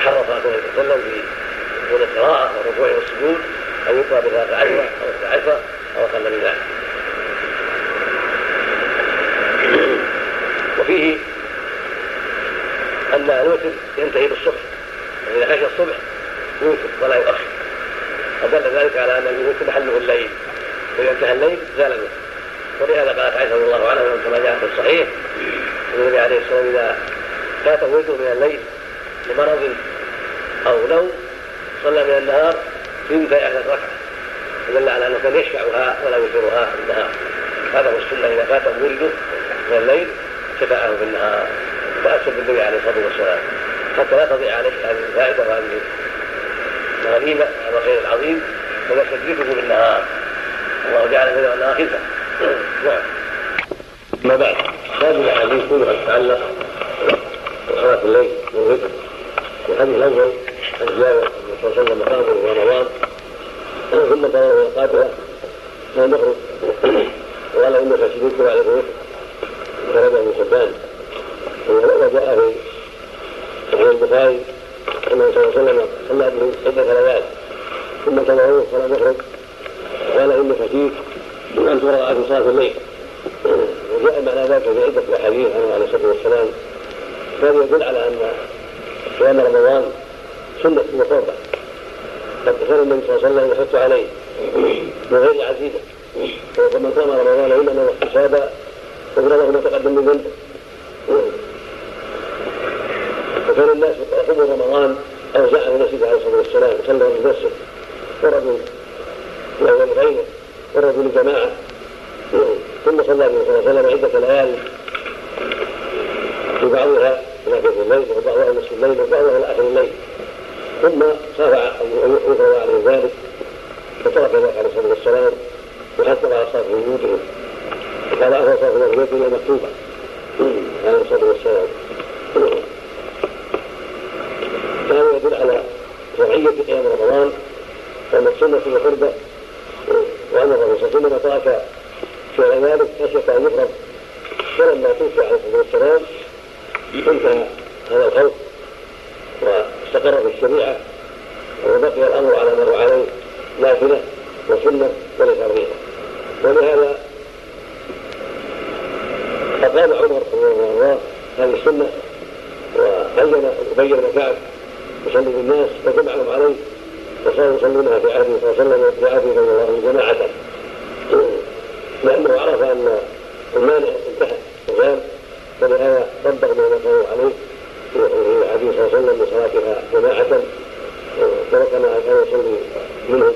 حرص عليه وسلم في طول القراءة والركوع والسجود أن يقرأ بثلاث عشرة أو إحدى عشرة أو أقل من ذلك. وفيه أن الوتر ينتهي بالصبح يعني إذا خشي الصبح يوتر ولا يؤخر. فدل ذلك على أن الوتر محله الليل. فإذا انتهى الليل زال منه ولهذا قالت عائشة رضي الله عنها كما جاء في الصحيح النبي عليه الصلاة والسلام إذا فات ويته من الليل لمرض أو نوم صلى من النهار اثنتي عشرة ركعة فدل على أنه كان يشفعها ولا يوترها في النهار. هذا هو السنة إذا فات ولده من الليل شفعه في النهار. وأكثر بالنبي عليه الصلاة والسلام. حتى لا تضيع عليه هذه الفائدة وهذه الغنيمة هذا الخير العظيم فيستدركه بالنهار الله جعل في النهار خلفة. أما بعد؟ هذه الأحاديث كلها تتعلق بصلاة الليل والوتر. الحديث الأول عن جابر صلى الله عليه وسلم في رمضان ثم قال قاتله ما نخرج وقال إنك شديدك على الوتر. خرج ابن حبان وجاء في صحيح البخاري انه صلى الله عليه وسلم صلى به عده ليال. ثم تبعوه فلم يخرج قال إنك فيك من ان ترى في صلاه الليل وجاء معنى ذلك في عده احاديث عنه عليه الصلاه والسلام كان يدل على ان صيام رمضان سنه وقربه قد كان النبي صلى الله عليه وسلم يحث عليه من غير عزيزه ومن صام رمضان ايمانا واحتسابا غفر له ما تقدم من ذنبه وكان الناس يقوموا رمضان اوزاعه المسجد عليه الصلاه والسلام صلى بنفسه ورجل وهو لغيره ورجل جماعة ثم صلى النبي صلى الله عليه وسلم عدة ليال في بعضها في الليل وبعضها نصف الليل وبعضها إلى آخر الليل. ثم خاف يفرض عليه ذلك فترك ذلك عليه الصلاة والسلام وحتى على صلاه وجودهم وقال أهل صلاه وجودهم مكتوبه عليه الصلاة والسلام. فهذا يدل على شرعية قيام رمضان وأن السنة وقربة وأن الرسول صلى الله عليه وسلم ترك فعل ذلك خشية أن يفرض فلما توفي عليه الصلاة والسلام انتهى هذا الخوف واستقر في الشريعة وبقي الأمر على ما هو عليه نافلة وسنة وليس فريضة ولهذا فقام عمر رضي الله عنه هذه السنة وبين وبين كعب يصلي بالناس فجمعهم عليه. يصلونها في عهده صلى الله عليه وسلم في صلى الله جماعة لأنه عرف أن المانع انتهى وزال فلهذا طبق ما نقله عليه في حديث صلى الله عليه وسلم بصلاتها جماعة ما كان يصلي منهم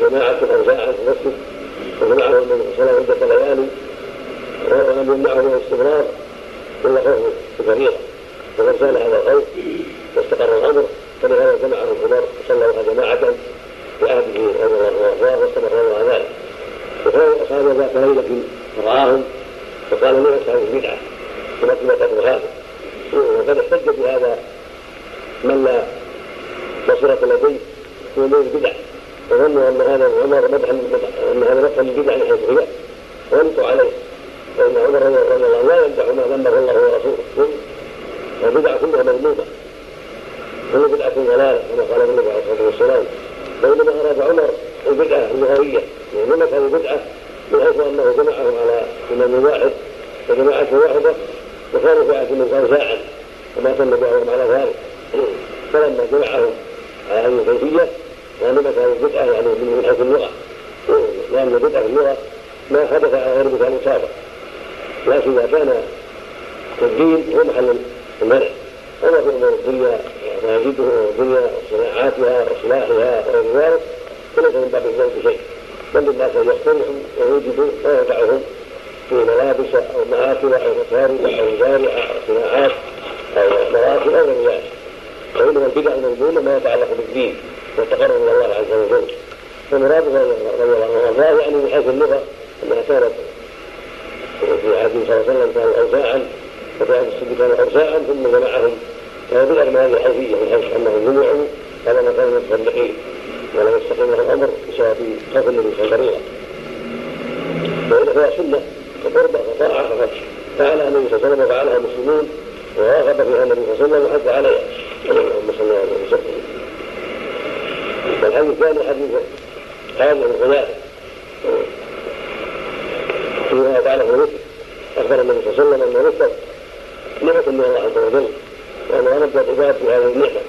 جماعة أوزاعا في المسجد وجمعهم النبي صلى عدة ليالي ولم يمنعه من الاستمرار إلا خوف الفريضة فقد زال هذا الخوف واستقر الامر فلهذا جمعهم عمر وصلوا جماعة في عهده رضي الله عنه واستمر على ذلك وكان أصحاب ذات ليلة فرآهم فقال ليس هذه بدعه ولكن قدر هذا؟ وقد احتج بهذا من لا بصيرة لديه في امور البدع. وظنوا أن هذا عمر مدحا أن هذا مدحا للبدع من حيث هي وأنتوا عليه. فان عمر رضي الله عنه لا يمدح ما ذمه الله ورسوله. والبدع كلها مذمومة. كل بدعة ضلالة كما قال النبي عليه الصلاة والسلام. وإنما أراد عمر البدعة اللغوية وإنما كان بدعة من حيث أنه جمعهم على إمام واحد وجماعة واحدة وكانوا عهد من أوزاعا وما تم بعضهم على ذلك. فلما جمعهم على هذه الكيفية وإنما كانت بدعة يعني من حيث اللغة. لأن البدعة في اللغة ما حدث على غير مثال سابق. لكن إذا كان الدين هو محل المنع. وما في أمور الدنيا ما يجده الدنيا وصناعاتها واصلاحها وغير ذلك فليس من باب الذنب شيء. بل للناس ان يخترعوا ويوجدوا ما ينفعهم في ملابس أو مآكل أو مشارب أو مزارع أو صناعات أو مراكب أو غير ذلك. فإنما البدع المذمومه ما يتعلق بالدين والتقرب إلى الله عز وجل. فمراد رضي الله عنه يعني من حيث اللغة أنها كانت في عهد صلى الله عليه وسلم كانوا اوزاعا وكان الصديق كانوا اوزاعا ثم جمعهم كان بدأ من هذه الحيثيه من حيث انهم جمعوا على كانوا متفرقين ولم يستقيم له الأمر بسبب الله عليه وسلم وإذا فيها سنة وقربه وطاعه فقد فعلها النبي صلى الله عليه وسلم وفعلها المسلمون وراغب فيها النبي صلى الله عليه وسلم وحث عليها. اللهم صل على وسلم. والحديث الثاني حديث هذا بن غياث فيما يتعلق بالوتر أخبر النبي صلى الله عليه وسلم أن الوتر نعمه من الله عز وجل؟ وأن أنبت العباد في هذه النعمة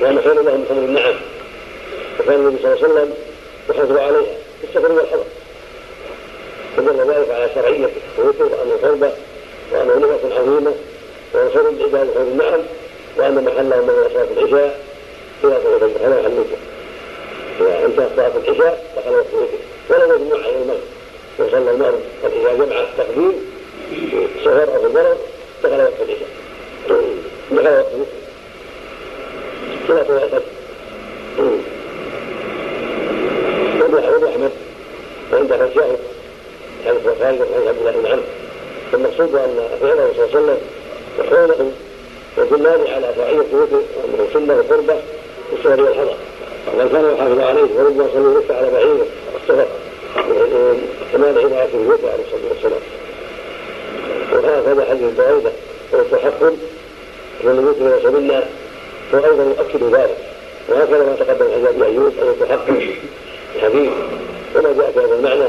وأن خير لهم خمر النعم. وكان النبي صلى الله عليه وسلم يحافظ عليها في السفر والحضر فدل ذلك على شرعية الوتر وأنه فرضة وأنه نعمة عظيمة وأن العباد خير النعم وأن محله من صلاة العشاء إلى صلاة الفجر الوتر إذا انتهت صلاة العشاء دخل وقت الوتر ولا يجمع على المغرب وصلى المغرب إذا جمع التقديم السفر أو في دخل وقت العشاء. الوتر صلاة الفجر وابن أحمد وعندها شاهد حديث خالد وحديث عبد الله بن عمرو المقصود ان فعله صلى الله عليه وسلم وحوله يدلان على فاعلية الوتر وانه سنه وقربه في السفر والحضر وقد كان يحافظ عليه وربما صلى الوتر على بعيره السفر كمال عنايته الوتر عليه الصلاه والسلام وهذا حديث بعيده والتحقق من الوتر ليس منا هو أيضا يؤكد ذلك. وهكذا ما تقدم عن أبي أيوب أن يتحقق الحديث. وما جاء في هذا المعنى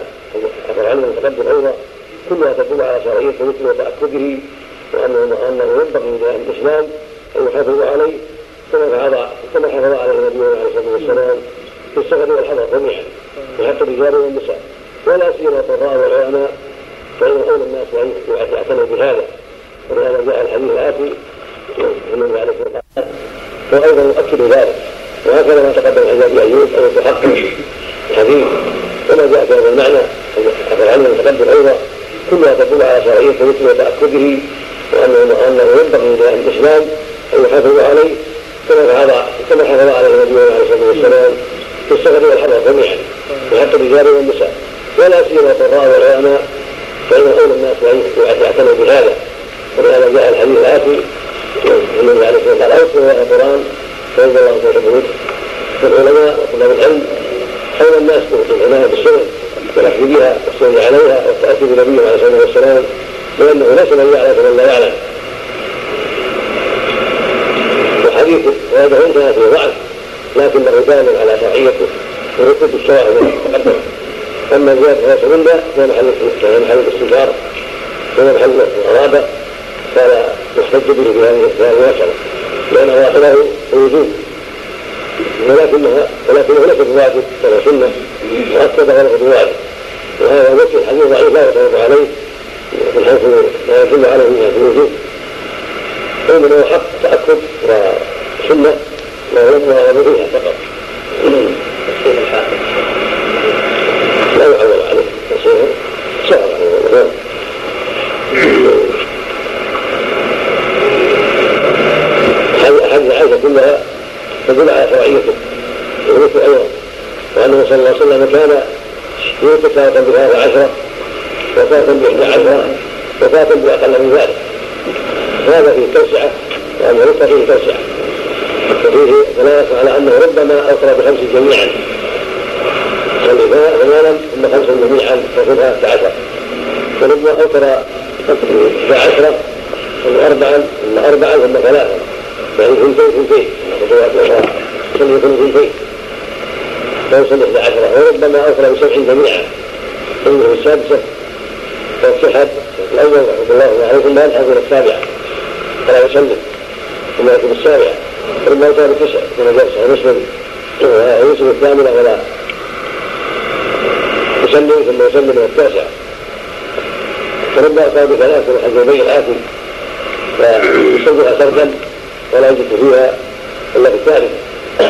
اثر العلم المتقدم أيضا كلها تدل على شرعية مثل وتأكده وأنه انه ينبغي لاهل الإسلام أن يحافظوا عليه كما حفظ كما حفظ عليه النبي عليه الصلاة والسلام في السفر والحضر جميعا وحتى الرجال والنساء. ولا سيما القراء والعلماء فإن أولى الناس أن يعتنوا بهذا. ولهذا جاء الحديث الآتي من عليه الصلاة وأيضا يؤكد ذلك. وهكذا ما تقدم عن أبي أيوب أن يتحقق الحديث. وما جاء في هذا المعنى العلم المتقدم أيضا كلها تدل على شرعية مثل وتاكده وأنه انه ينبغي لأهل الإسلام أن يحافظوا عليه. كما حفظ كما حفظ عليه النبي عليه الصلاه والسلام في السفر والحضر جميعا وحتى الرجال والنساء. ولا سيما القراء والعلماء فإن اولى الناس ان يعتنوا بهذا. ولهذا جاء الحديث الآتي النبي عليه الصلاه والسلام اوصوا يا قران فان الله تحبه فالعلماء وطلاب العلم حول الناس بالعنايه بالسنن والاخذ بها والسير عليها والتاتي بنبيه عليه الصلاة والسلام لأنه ليس من يعلم كمن لا يعلم. وحديث وهذا انتهى في ضعف لكنه دال على شرعيته ورتب الشرع تقدم أما زيادة ليس منا فهي محل الاستنكار وهي محل الغرابة. فلا يحتج به في هذه المساله لأنه اخذه الوجود ولكنها ولكنه ليس بواجب ولا سنة. مؤكده ولا بواجب وهذا وجه الحديث ضعيف لا يعتمد عليه من حيث لا يدل عليه من حيث الوجود وانما هو حق تأكد وسنة وغلب فيها فقط. لا يعول عليه. تصير شهر. عليه كلها تدل على شرعيته ومثل أيضا وأنه صلى الله عليه وسلم كان يوتر ساعة بثلاث عشرة وساعة بإحدى عشرة وساعة بأقل من ذلك. هذا فيه توسعة وأن يوتر فيه توسعة. وفيه دلالة على أنه ربما أوتر بخمس جميعا. والإثناء ثمانا ثم خمس جميعا أحد عشر وربما أوتر إحدى عشرة ثم أربعا ثم أربعا ثم ثلاثا يعني ثنتين يصلي يكون ثنتين لا يصلي احدى عشرة وربما اوصل بسبع جميعا ثم السادسة فالصحة الأول رحمه الله عليه ثم يلحق إلى السابعة فلا يسلم ثم يأتي بالسابعة ربما أوصل بتسع كما جاء صحيح مسلم يوسف الثامنة ولا يسلم ثم يسلم إلى التاسعة فربما أوصل بثلاث من الحجرين الآتي فيصليها سردا ولا يجد فيها إلا في الثالث.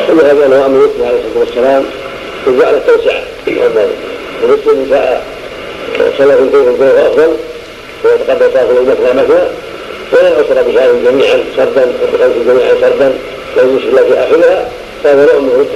ثم هذا أنه أمر يوسف عليه الصلاة والسلام وجعل التوسعة. ومثل النساء صلى في البيت البيت أفضل ويتقبل صلاه المثنى مثنى ولن اوصل بشهر جميعا سردا وبخمس جميعا سردا يجوز إلا في آخرها فهذا نوع من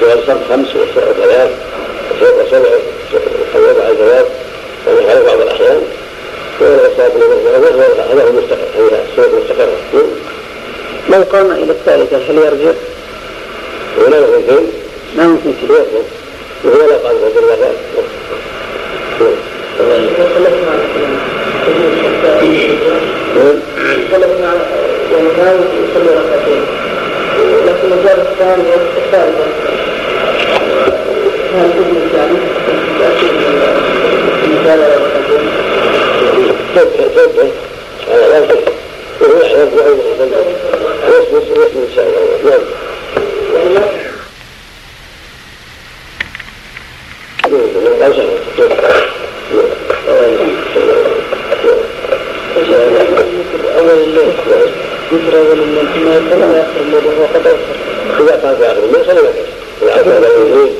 صرف خمس وثلاث وسبع ويضع الجواز ويفعل بعض الاحيان والصلاة هذا هو المستقر هي السنة المستقرة. لو قام إلى الثالثة هل يرجع؟ ولا اثنتين ما ممكن كده. وهو لا قال رجل الله يعني كان يصلي ركعتين لكن الثاني الثالثة هل تجلس يعني مثال ركعتين؟ سبح سبح على الأرض وهو يحلف وعيد يسمس ويسمس إن شاء الله نعم أول الليل ذكر أول الليل ثم يقول آخر الليل وهو قد أوصل إذا كان في آخر الليل صلي ما تيسر إذا كان في آخر الليل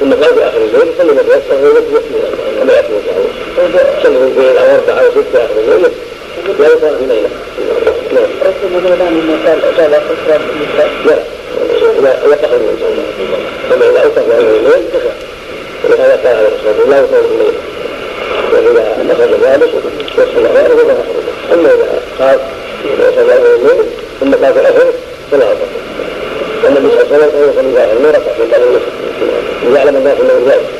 ثم كان في آخر الليل وهو يكمل ولا صلي في الليل أو أربعة أو ستة آخر الليل لا يصار في ليلة نعم قال قال لا لا يقع من إن شاء الله كما إذا أوصى في آخر الليل كفى ولهذا قال عليه الصلاة والسلام لا يصار في الليل وإذا أخذ ذلك وصل غيره فلا أخذ أما إذا قال وصل آخر الليل ثم قال في الآخر فلا أخذ والنبي صلى الله عليه وسلم كان يصلي في ما ركع من النصف ويعلم الناس أنه ذلك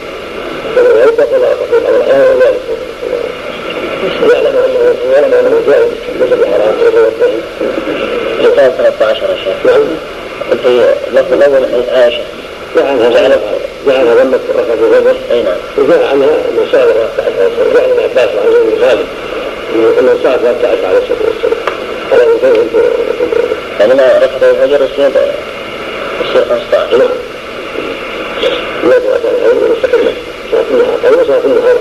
فلا أخذ في بعض الأحيان ذلك يعلم أنه يعلم أنه جائز ليس بحرام ولا يتهم الآية 13 يا شيخ نعم قلت اللفظ الأول حديث عائشة جاء عنها جعلها ذمة ركعة الغدر أي نعم وجاء عنها أنه سأل ركعة وجاء عن عباس وعن زيد بن خالد أنه سأل ركعة عليه الصلاة والسلام إن كان يعني ما ركعة الفجر يصير 15 نعم. والتسع خلف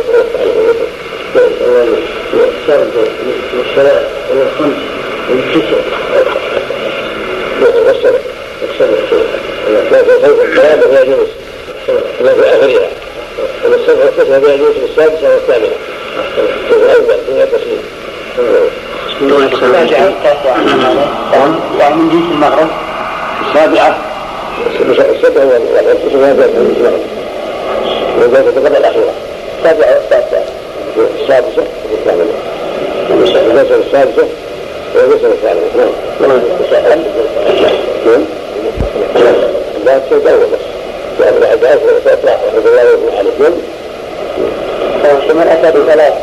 الثلاثة فيها جنس السادسة والثامنة في تسليم السابعة. السبع من المغرب وذلك قبل الأخيرة السابعة والتاسعة السادسة والثامنة المسألة السادسة والمسألة الثامنة نعم نعم لا تتجاوز بس لأن العباس وتطلع رحمة الله ويرضى عليه نعم فمن أتى بثلاث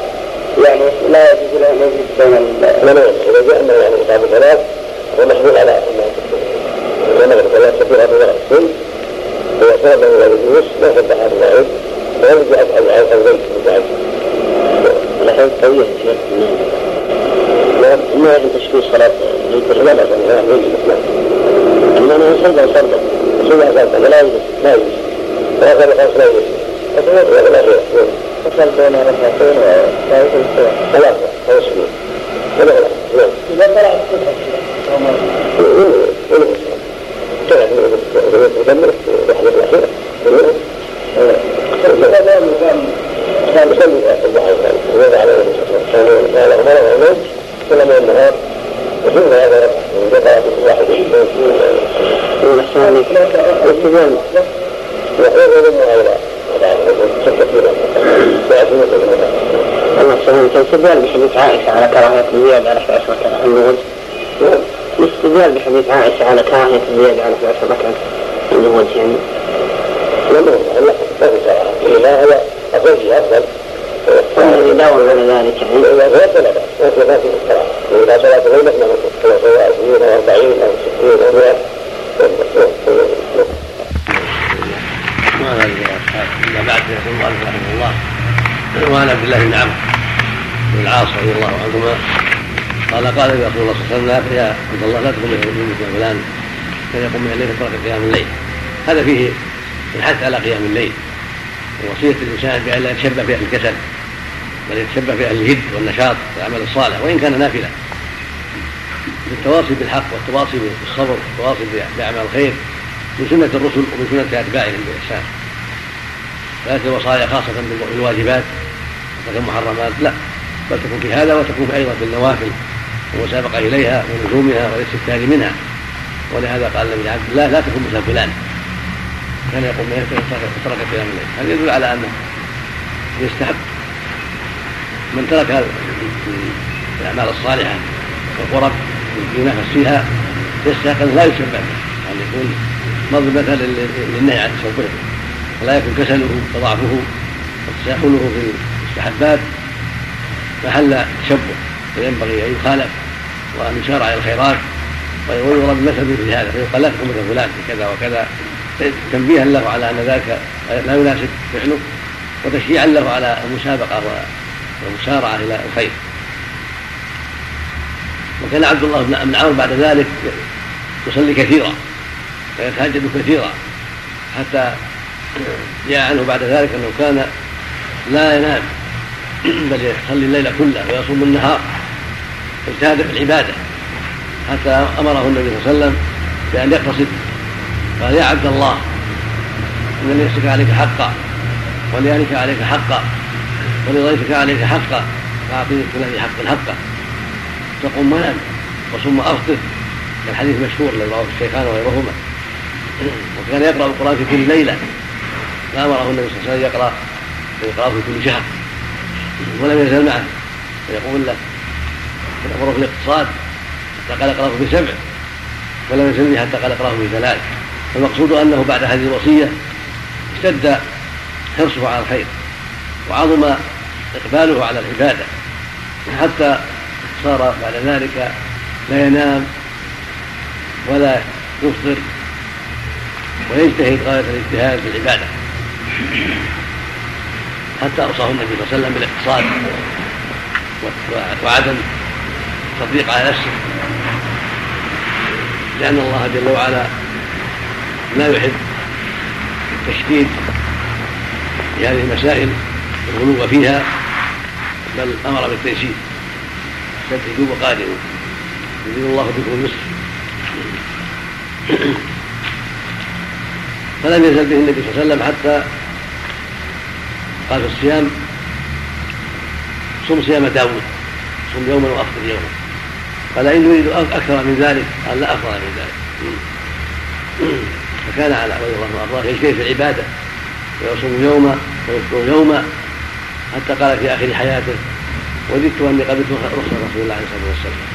يعني لا يجوز له أن يجلس بين لا لا إذا جاء أنه يعني إقامة ثلاث هو محمول على أنه ثلاث يصير أبو الكل هو صاد إلى الجلوس ما فتح الغائب ويرجع أو البيت بعد الحين قوية شيخ نعم ما يجب تشبيه صلاة الوتر لا بأس لا يجلس نعم أما أنا صلى صلى صلى صلى لا يجلس لا يجلس وهذا الخاص لا يجلس أتوقع ولا لا يجلس وصل بين ركعتين وثالث السور ثلاثة أو سنين ولا لا نعم إذا طلعت الصبح كانت تكمل اللحظة الأخيرة كان يصلي الضحى ويضع على النبي صلى الله عليه وسلم كان أمره الموت كل من النهار وثم هذا من دفع واحد الثاني الالتزام ويضم هؤلاء شك فينا الله سبحانه كالاستدلال بحديث عائشة على كراهية الزيادة على 11 ركعة النهوض الاستدلال بحديث على كراهية الزيادة على 11 ركعة النهوض يعني لم لا ما في صراحة لا هذا أفضل أفضل والذي يداوم على ذلك يعني إذا غيرت لا بأس مثل ما في الصلاة إذا صلاة غير مثل ما سواء 20 أو 40 أو 60 أو 100 ما هذا الأصحاب إلا بعد يقول الله رحمه الله وعن عبد الله بن عمرو بن العاص رضي الله عنهما قال قال لي رسول الله صلى الله عليه وسلم يا عبد الله لا تقم من مثل فلان كان يقوم من الليل فترك قيام الليل. هذا فيه الحث على قيام الليل. ووصية الإنسان بأن لا يتشبه بأهل الكسل بل يتشبه بأهل الجد والنشاط والعمل الصالح وإن كان نافلة بالتواصي بالحق والتواصي بالصبر والتواصي بأعمال الخير من سنة الرسل ومن سنة أتباعهم بإحسان. ليست الوصايا خاصة بالواجبات وترك المحرمات لا. بل تكون في هذا وتكون أيضا في النوافل والمسابقة إليها ولزومها والاستكثار منها. ولهذا قال النبي عبد الله لا تكن مثل فلان. كان يقوم من ترك قيام الليل هذا يدل على أنه يستحب. من ترك الأعمال الصالحة والقرب ينافس فيها يستحق أن لا يشبه به ان يكون مضرب مثل للنهي عن تشبهه فلا يكون كسله وضعفه وتساهله في المستحبات. محل تشبه فينبغي أن يخالف وأن يشار على الخيرات. ويضرب المثل في هذا فيقال لا تكون مثل فلان في كذا وكذا. تنبيها له على أن ذلك لا يناسب فعله وتشجيعا له على المسابقة والمسارعة إلى الخير. وكان عبد الله بن عمرو بعد ذلك يصلي كثيرا ويتهجد كثيرا حتى جاء عنه بعد ذلك أنه كان لا ينام بل يصلي الليل كله ويصوم النهار اجتهد في العبادة. حتى أمره النبي صلى الله عليه وسلم بأن يقتصد. قال يا عبد الله إن لنفسك عليك حقا ولأهلك عليك حقا ولضيفك عليك حقا فاعطي كل ذي حق حقه تقوم ونام وصم أفطر. الحديث مشهور الذي رواه الشيخان وغيرهما. وكان يقرأ القرآن في كل ليلة. فأمره النبي صلى الله عليه وسلم يقرأ ويقرا في كل شهر. ولم يزل معه. ويقول له يامره بالاقتصاد حتى قال اقراه بسبع ولم به حتى قال اقراه بثلاث فالمقصود أنه بعد هذه الوصية اشتد حرصه على الخير وعظم إقباله على العبادة. حتى صار بعد ذلك لا ينام ولا يفطر ويجتهد غاية الاجتهاد في العبادة. حتى أوصاه النبي صلى الله عليه وسلم بالاقتصاد وعدم التطبيق على نفسه. لأن الله جل وعلا لا يحب التشديد في هذه المسائل والغلو فيها بل أمر بالتيسير سددوا وقادروا يريد الله بكم اليسر فلم يزل به النبي صلى الله عليه وسلم حتى قال في الصيام صم صيام داود صم يوما وأفطر يوما. قال إن يريد أكثر من ذلك قال لا أفضل من ذلك. فكان على رضي الله عنه وارضاه يجتهد في العبادة ويصوم يوما ويفطر يوما حتى قال في آخر حياته وددت أني قبلت رخصه رسول الله عليه الصلاه والسلام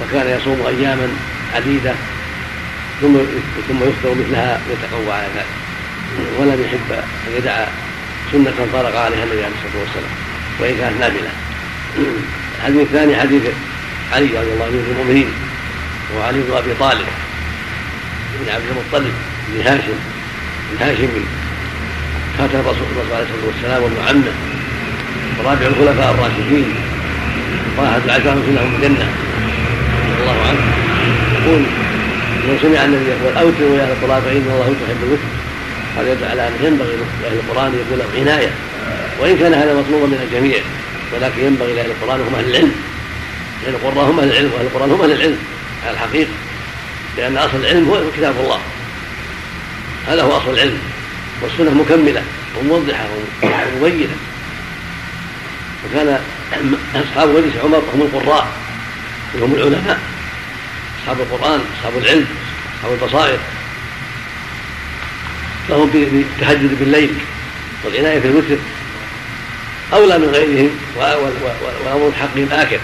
فكان يصوم أياما عديدة ثم ثم يفطر مثلها ويتقوى على ذلك. ولم يحب أن يدع سنة طرق عليها النبي عليه الصلاة والسلام وإن كانت نافلة. الحديث الثاني حديث علي رضي الله عنه المؤمنين وعلي بن أبي طالب بن عبد المطلب بن هاشم الهاشمي خاتم الرسول عليه الصلاه والسلام وابن عمه ورابع الخلفاء الراشدين واحد العشرة لهم الجنة رضي الله عنه. يقول من سمع النبي يقول أوتروا يا أهل القرآن فإن الله يحب الوتر هذا يدل على أنه ينبغي لأهل القرآن أن يكون لهم عناية وإن كان هذا مطلوبا من الجميع ولكن ينبغي لأهل القرآن هم أهل العلم. لأن القراء هم أهل العلم وأهل القرآن هم أهل العلم على الحقيقة لأن أصل العلم هو كتاب الله. هذا هو أصل العلم والسنة مكملة وموضحة ومبينة. وكان أصحاب مجلس عمر هم القراء وهم العلماء أصحاب القرآن أصحاب العلم أصحاب البصائر. لهم بالتهجد بالليل والعناية بالوتر أولى من غيرهم وأمر حقهم آكل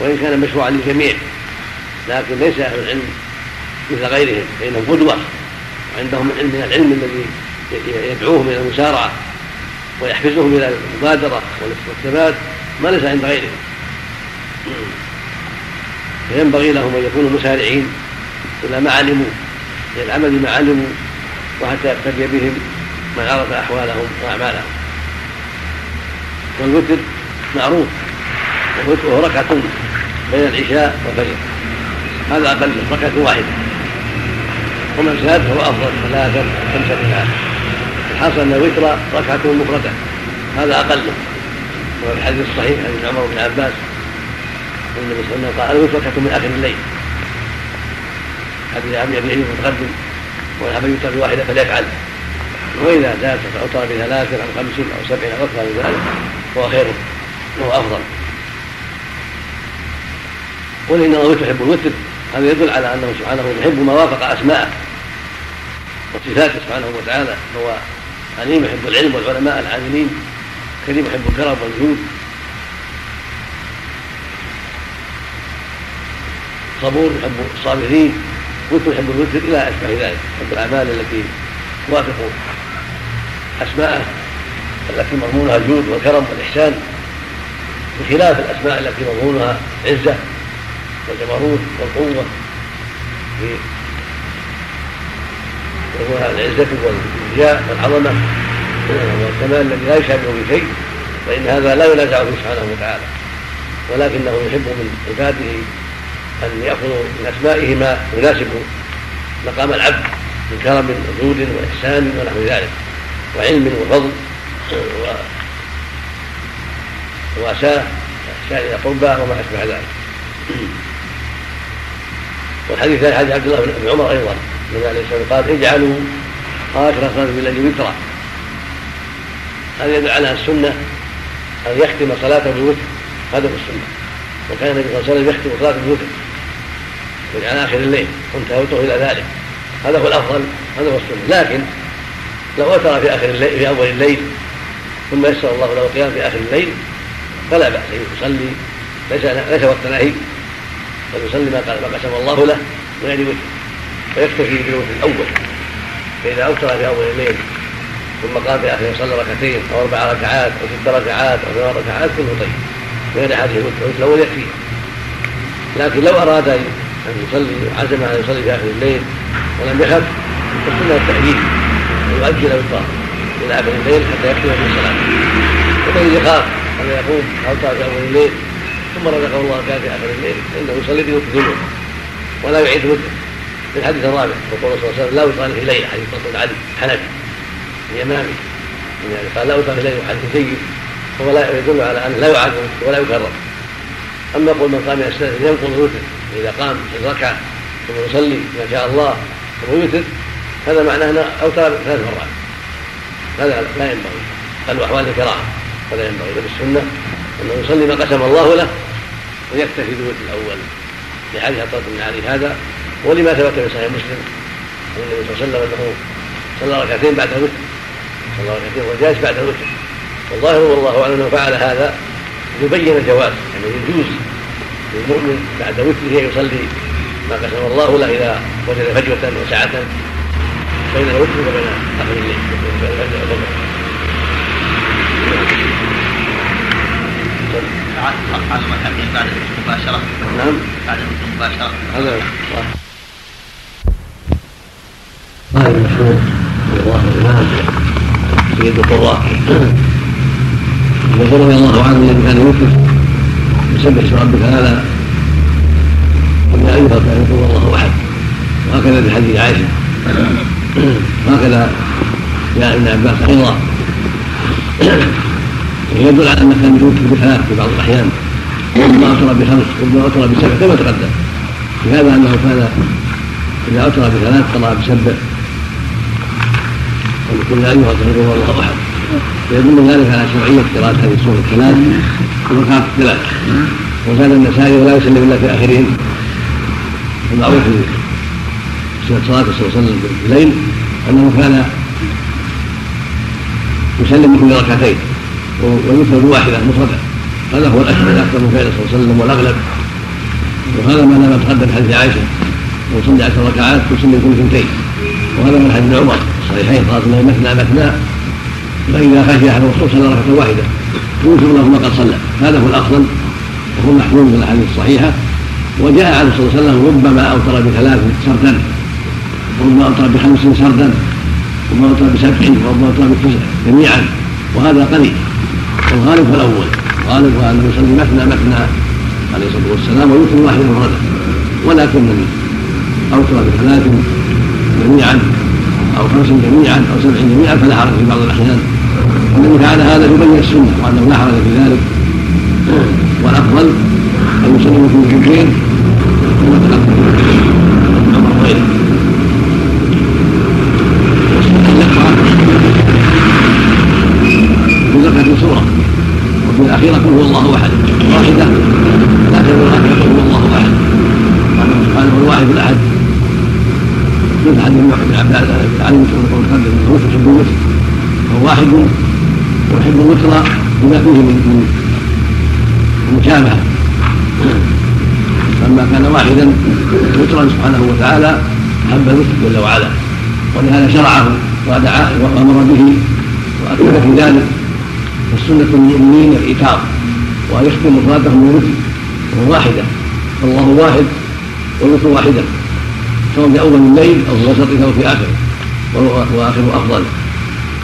وإن كان مشروعا للجميع لكن ليس أهل العلم مثل غيرهم فإنهم قدوة وعندهم من العلم الذي يدعوهم إلى المسارعة ويحفزهم إلى المبادرة والثبات ما ليس عند غيرهم. فينبغي لهم أن يكونوا مسارعين إلى ما علموا إلى العمل بما علموا وحتى يقتدي بهم من عرف أحوالهم وأعمالهم. والوتر معروف والوتر ركعة. بين العشاء والفجر. هذا أقل ركعة واحدة ومن زاد فهو أفضل ثلاثة خمسة إلى الحاصل أن الوتر ركعة مفردة. هذا أقله وفي الحديث الصحيح عن عمر بن عباس النبي صلى الله عليه وسلم قال الوتر ركعة من آخر الليل. حديث أبي المتقدم وأن أبي يوتر بواحدة فليفعل. وإذا زاد فأوتر بثلاث أو خمس أو سبع أو أكثر من ذلك فهو خير وهو أفضل. قل إن الله يحب الوتر هذا يدل على أنه سبحانه يحب ما وافق أسماءه وصفاته سبحانه وتعالى هو عليم يحب العلم والعلماء العاملين كريم يحب الكرم والجود. صبور يحب الصابرين وتر يحب الوتر إلى اشبه ذلك يحب الأعمال التي توافق أسماءه التي مضمونها الجود والكرم والإحسان بخلاف الأسماء التي مضمونها عزة. والجبروت والقوة في وهو العزة والكبرياء والعظمة. والكمال الذي لا يشابه بشيء فإن هذا لا ينازع فيه سبحانه وتعالى. ولكنه يحب من عباده أن يأخذوا من أسمائه ما يناسب مقام العبد من كرم وجود وإحسان ونحو ذلك وعلم وفضل وواساه احسان إلى قربى وما أشبه ذلك. والحديث الثاني حديث عبد الله بن عمر أيضا النبي عليه الصلاة والسلام قال اجعلوا آخر صلاه بالليل وترا. هذا يدل على السنة أن يختم صلاته بالوتر هذا هو السنة. وكان النبي صلى الله عليه وسلم يختم صلاته بالوتر على آخر الليل وانتهوا إلى ذلك. هذا هو الأفضل هذا هو السنة. لكن لو اوتر في آخر الليل في أول الليل ثم يسر الله له القيام في آخر الليل فلا بأس أن يصلي. ليس ليس وقت نهي. بل يصلي ما قال ما قسم الله له من غير وتر ويكتفي بالوتر الأول. فإذا أوتر في أول الليل ثم قام في آخره صلى ركعتين أو أربع ركعات أو ست ركعات أو ثمان ركعات كله طيب. غير هذه الوتر الأول يكفيه لكن لو أراد أن يصلي عزم أن يصلي في آخر الليل ولم يخف فالسنة التأجيل ويؤجل الوتر إلى آخر الليل حتى يكتب من الصلاة. ومن يخاف ان يقوم؟ أوتر في أول الليل؟ ثم رزقه الله كان في آخر الليل فانه يصلي في وتر ذنوب ولا يعيد وتر في الحديث الرابع يقول صلى الله عليه وسلم لا في ليله حديث رسول علي حنفي اليمامي يعني قال لا في ليله حديث جيد هو لا يدل على أنه لا يعاد ولا يكرر. أما يقول من قام السنة ينقض الوتر إذا قام في الركعة ثم يصلي ما شاء الله ثم يوتر هذا معناه أنه أوتر ثلاث مرات. هذا لا ينبغي. بل احوال الكراهه ولا ينبغي بل السنة انه يصلي ما قسم الله له ويكتفي بالوتر الأول. لحديث عطاء بن علي هذا. ولما ثبت في صحيح مسلم أن النبي صلى الله عليه وسلم أنه صلى ركعتين بعد الوتر. صلى ركعتين وجالس بعد الوتر. والظاهر والله أعلم أنه فعل هذا ليبين الجواز. انه يعني يجوز للمؤمن بعد وتره يصلي ما قسم الله له إذا وجد فجوة وسعه بين الوتر وبين أخر الليل. على المتابعين بعد المباشرة نعم. بعد المباشرة هذا صح قال المشهور الله الامام سيد القراء يقول رضي الله عنه الذي كان يوقف يسبح اسم ربك هذا ان يفرق ان يقول الله أحد. وهكذا في حديث عائشة. وهكذا جاء ابن عباس أيضا يدل على انه كان يوتر بثلاث في بعض الأحيان. ربما اوتر بخمس ربما اوتر بسبع كما تقدم. في هذا أنه كان إذا اوتر بثلاث قرا بسبح. وقل يا أيها الكافرون وقل هو الله أحد. فيدل ذلك على شرعية قراءة هذه السورة الثلاث وركعات الثلاث وزاد النسائي ولا يسلم إلا في آخرهن. المعروف في صلاة صلى الله عليه وسلم الليل أنه كان يسلم كل ركعتين ويوتر بواحده مفرده هذا هو الاشهر الاكثر من فعل صلى الله عليه وسلم والأغلب. وهذا ما لم تقدم حديث عائشة وصلي عشر ركعات وسلم كل اثنتين. وهذا من حديث عمر الصحيحين قال مثنى مثنى فإذا خشي احد الرسول صلى ركعة واحدة يوتر له ما قد صلى. هذا هو الأفضل وهو محفوظ في الأحاديث الصحيحة. وجاء عنه صلى الله عليه وسلم ربما أوتر بثلاث سردا وربما أوتر بخمس سردا وربما أوتر بسبع وربما أوتر بتسع جميعا. وهذا قليل. والغالب هو الأول. الغالب هو انه يصلي مثنى مثنى عليه الصلاة والسلام ويوتر واحدا مفردا ولكن من اوتر بثلاث جميعا أو خمس جميعا أو سبع جميعا فلا حرج في بعض الأحيان. والذي فعل هذا يبين السنة وأنه لا حرج في ذلك. والأفضل أن يسلم في الجنتين. ثم غيره في زكاة سورة وفي الأخيرة قل هو الله أحد. واحدة. لا في الآخرة قل هو الله أحد. قال سبحانه الواحد الأحد. مثل حديث ابن عباس علي بن قول قدر انه يحب الوتر. هو واحد ويحب الوتر بما فيه من المشابهه لما كان واحدا وترا سبحانه وتعالى حب الوتر جل وعلا. ولهذا شرعه ودعا وأمر به وأكد في ذلك. والسنة المؤمنين الايتار وان يختم مرادهم بالوتر وهو واحدة فالله واحد والوتر واحدة سواء في أول الليل أو في وسطه أو في اخره واخره أفضل.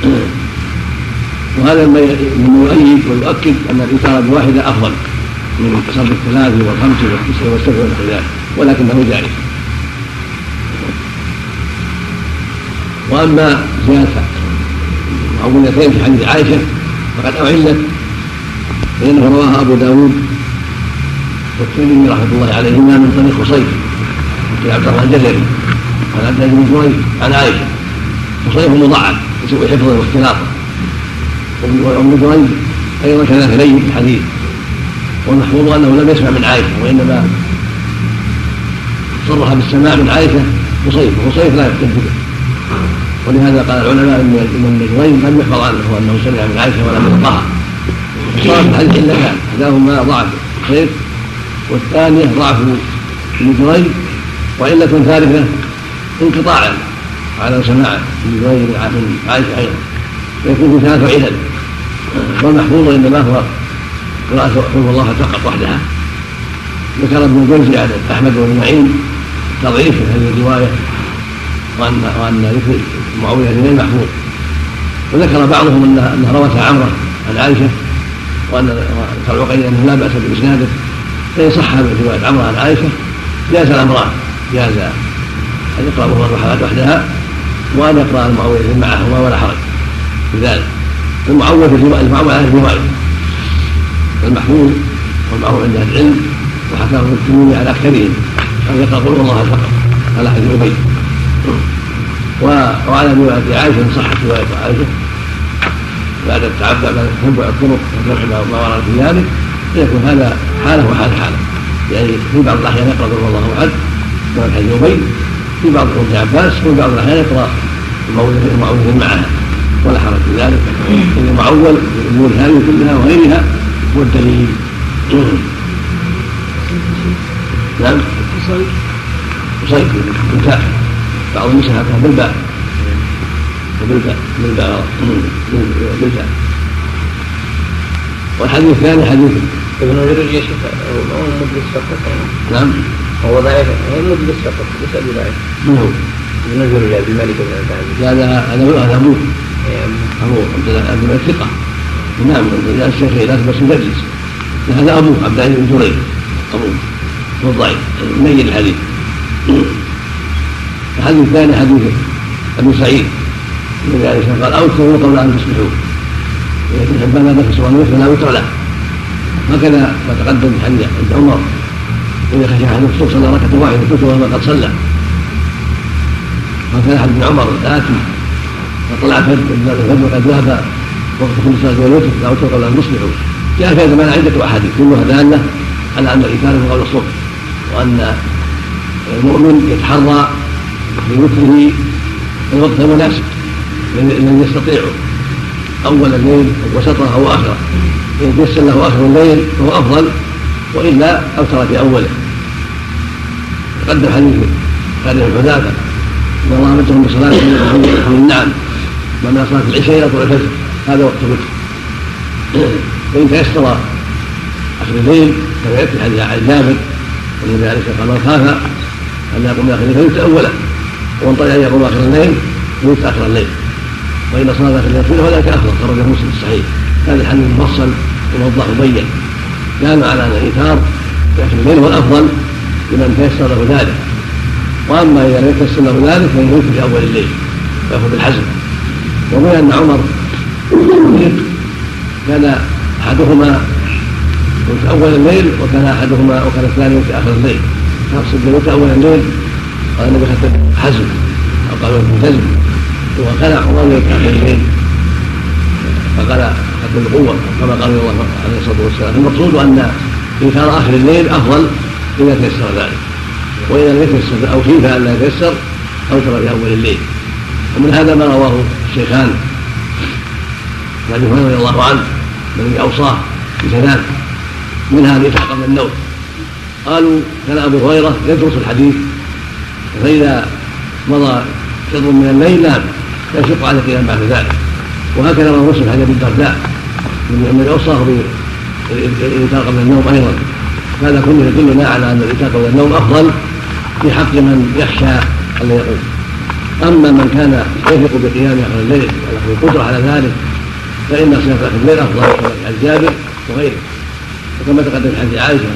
وهذا مما يؤيد ويؤكد أن الإيثار بواحدة أفضل من صرف الثلاث والخمس والتسع والسبع ونحو ذلك ولكنه جائز. وأما زيادة معوذتين في حديث عائشة فقد أعلت فانه رواها أبو داود والترمذي رحمة الله عليهما من طريق خصيف عبد الله الجزري عن عبد الله بن جريج عن عائشة. وصيف مضاعف لسوء حفظه واختلاطه. وابن جريج أيضا كذلك لين في الحديث. والمحفوظ أنه لم يسمع من عائشة وإنما صرح بالسماع من عائشة قصيف. وقصيف لا يحتج به. ولهذا قال العلماء ان ابن جريج لم يحفظ عنه أنه سمع من عائشة ولم يلقاها صار في الحديث علتان احداهما ضعف قصيف والثانية ضعف ابن جريج وعلة ثالثة انقطاعا على سماع من غير من عائشة أيضا. فيكون في ثلاث علل والمحفوظ إنما هو قراءة حروف الله فقط وحدها. ذكر ابن الجوزي عن أحمد بن معين تضعيف هذه الرواية وأن وأن ذكر معاوية بن محفوظ وذكر بعضهم أنها أنها روتها عمرة عن عائشة وأن العقيد أنه لا بأس بإسناده. فإن صح رواية عمرة عن عائشة جاز الأمران جاز أن يقرأ بعض الرحلات وحدها وأن يقرأ المعوذتين معهما ولا حرج في ذلك. المعوذ المعوذ على الرواية. المحفوظ والمعروف عند أهل العلم وحكاه الترمذي على أكثرهم أن يقرأ قل الله فقط على حديث أبي. وعلى رواية عائشة إن صحت رواية عائشة. بعد التعبد بعد تتبع الطرق وجمع ما ورد في ذلك فيكون هذا حالة وحال حالة. يعني في بعض الأحيان يقرأ قل الله أحد كما في حديث أبي. في بعض ابن عباس وفي بعض الأحيان يقرأ المعوذ معها. ولا حرج في ذلك. المعول الأمور هذه كلها وغيرها هو الدليل. نعم. قصير بالتاء بعض النسخ هكذا بالباء. بالباء بالباء بالباء. والحديث الثاني حديث. ابن جريج يا شيخ هو مدلس فقط نعم. هو ضعيف. هو مدلس فقط ليس بضعيف من هو؟ ينزل إلى أبي مالك بن عبد العزيز. هذا هذا هذا ابوه ابوه عبد بن ثقه نعم اذا الشيخ لا بس مدرس هذا ابوه عبد العزيز بن جريج ابوه هو الضعيف ميت الحديث. الحديث الثاني حديث أبي سعيد النبي عليه الصلاة والسلام قال اوتروا قبل أن تصبحوا ابن حبان هذا في سؤال فلا وتر له. هكذا ما تقدم حديث عند عمر إذا خشي أحد الصبح صلى ركعة واحدة كتب ما قد صلى. وكان أحد ابن عمر الاتي فطلع الفجر قد ذهب وقت كل صلاة والوتر لا وتر قبل أن تصبحوا جاء في هذا عدة أحاديث كلها دالة على أن الايثار قبل الصبح وأن المؤمن يتحرى في وتره الوقت المناسب الذي يستطيعه. أول الليل وسطه أو آخره. إن تيسر له آخر الليل فهو أفضل وإلا أوتر في أوله. تقدم حديث حديث حذافه ان الله امرتهم بصلاه من نعم. من صلاة العشاء إلى طلوع الفجر. هذا وقت الوتر. فإن تيسر آخر الليل كما ياتي حديث عن جابر والنبي عليه الصلاة والسلام خاف أن يقوم آخر الليل ومن طلع ان يقوم آخر الليل فيوت آخر الليل. وإن صلى في اليقين فذلك أفضل خرجه مسلم الصحيح. هذا الحديث مفصل وموضح مبين كان على أن الإيثار في آخر الليل هو الأفضل لمن تيسر له ذلك. وأما إذا لم يتيسر له ذلك يوتر في أول الليل ويأخذ بالحزم. وروي أن عمر كان أحدهما في أول الليل وكان أحدهما وكان الثاني في آخر الليل. فأقصد أول الليل. قال النبي حزم أو قالوا ملتزم وخلع عمر يتعب الليل فقال حتى القوة كما قال الله عليه الصلاة والسلام. المقصود أن إنكار آخر الليل أفضل إذا تيسر ذلك. وإذا لم يتيسر أو خيف أن لا يتيسر أوتر في أول الليل. ومن هذا ما رواه الشيخان عن ابي هريره رضي الله عنه الذي أوصاه بثلاث منها الإتاء قبل النوم. قالوا كان أبو هريرة يدرس الحديث فإذا مضى شطر من الليل نام يشق على القيام بعد ذلك. وهكذا رواه مسلم ابي الدرداء من اوصاه بالإيتاء قبل النوم أيضا. هذا كله يدلنا على أن الإيتاء قبل النوم أفضل في حق من يخشى أن يقوم. أما من كان يثق بقيام اخر الليل وله القدرة على ذلك فإن صيام اخر الليل أفضل عن جابر وغيره. وكما تقدم حديث عائشة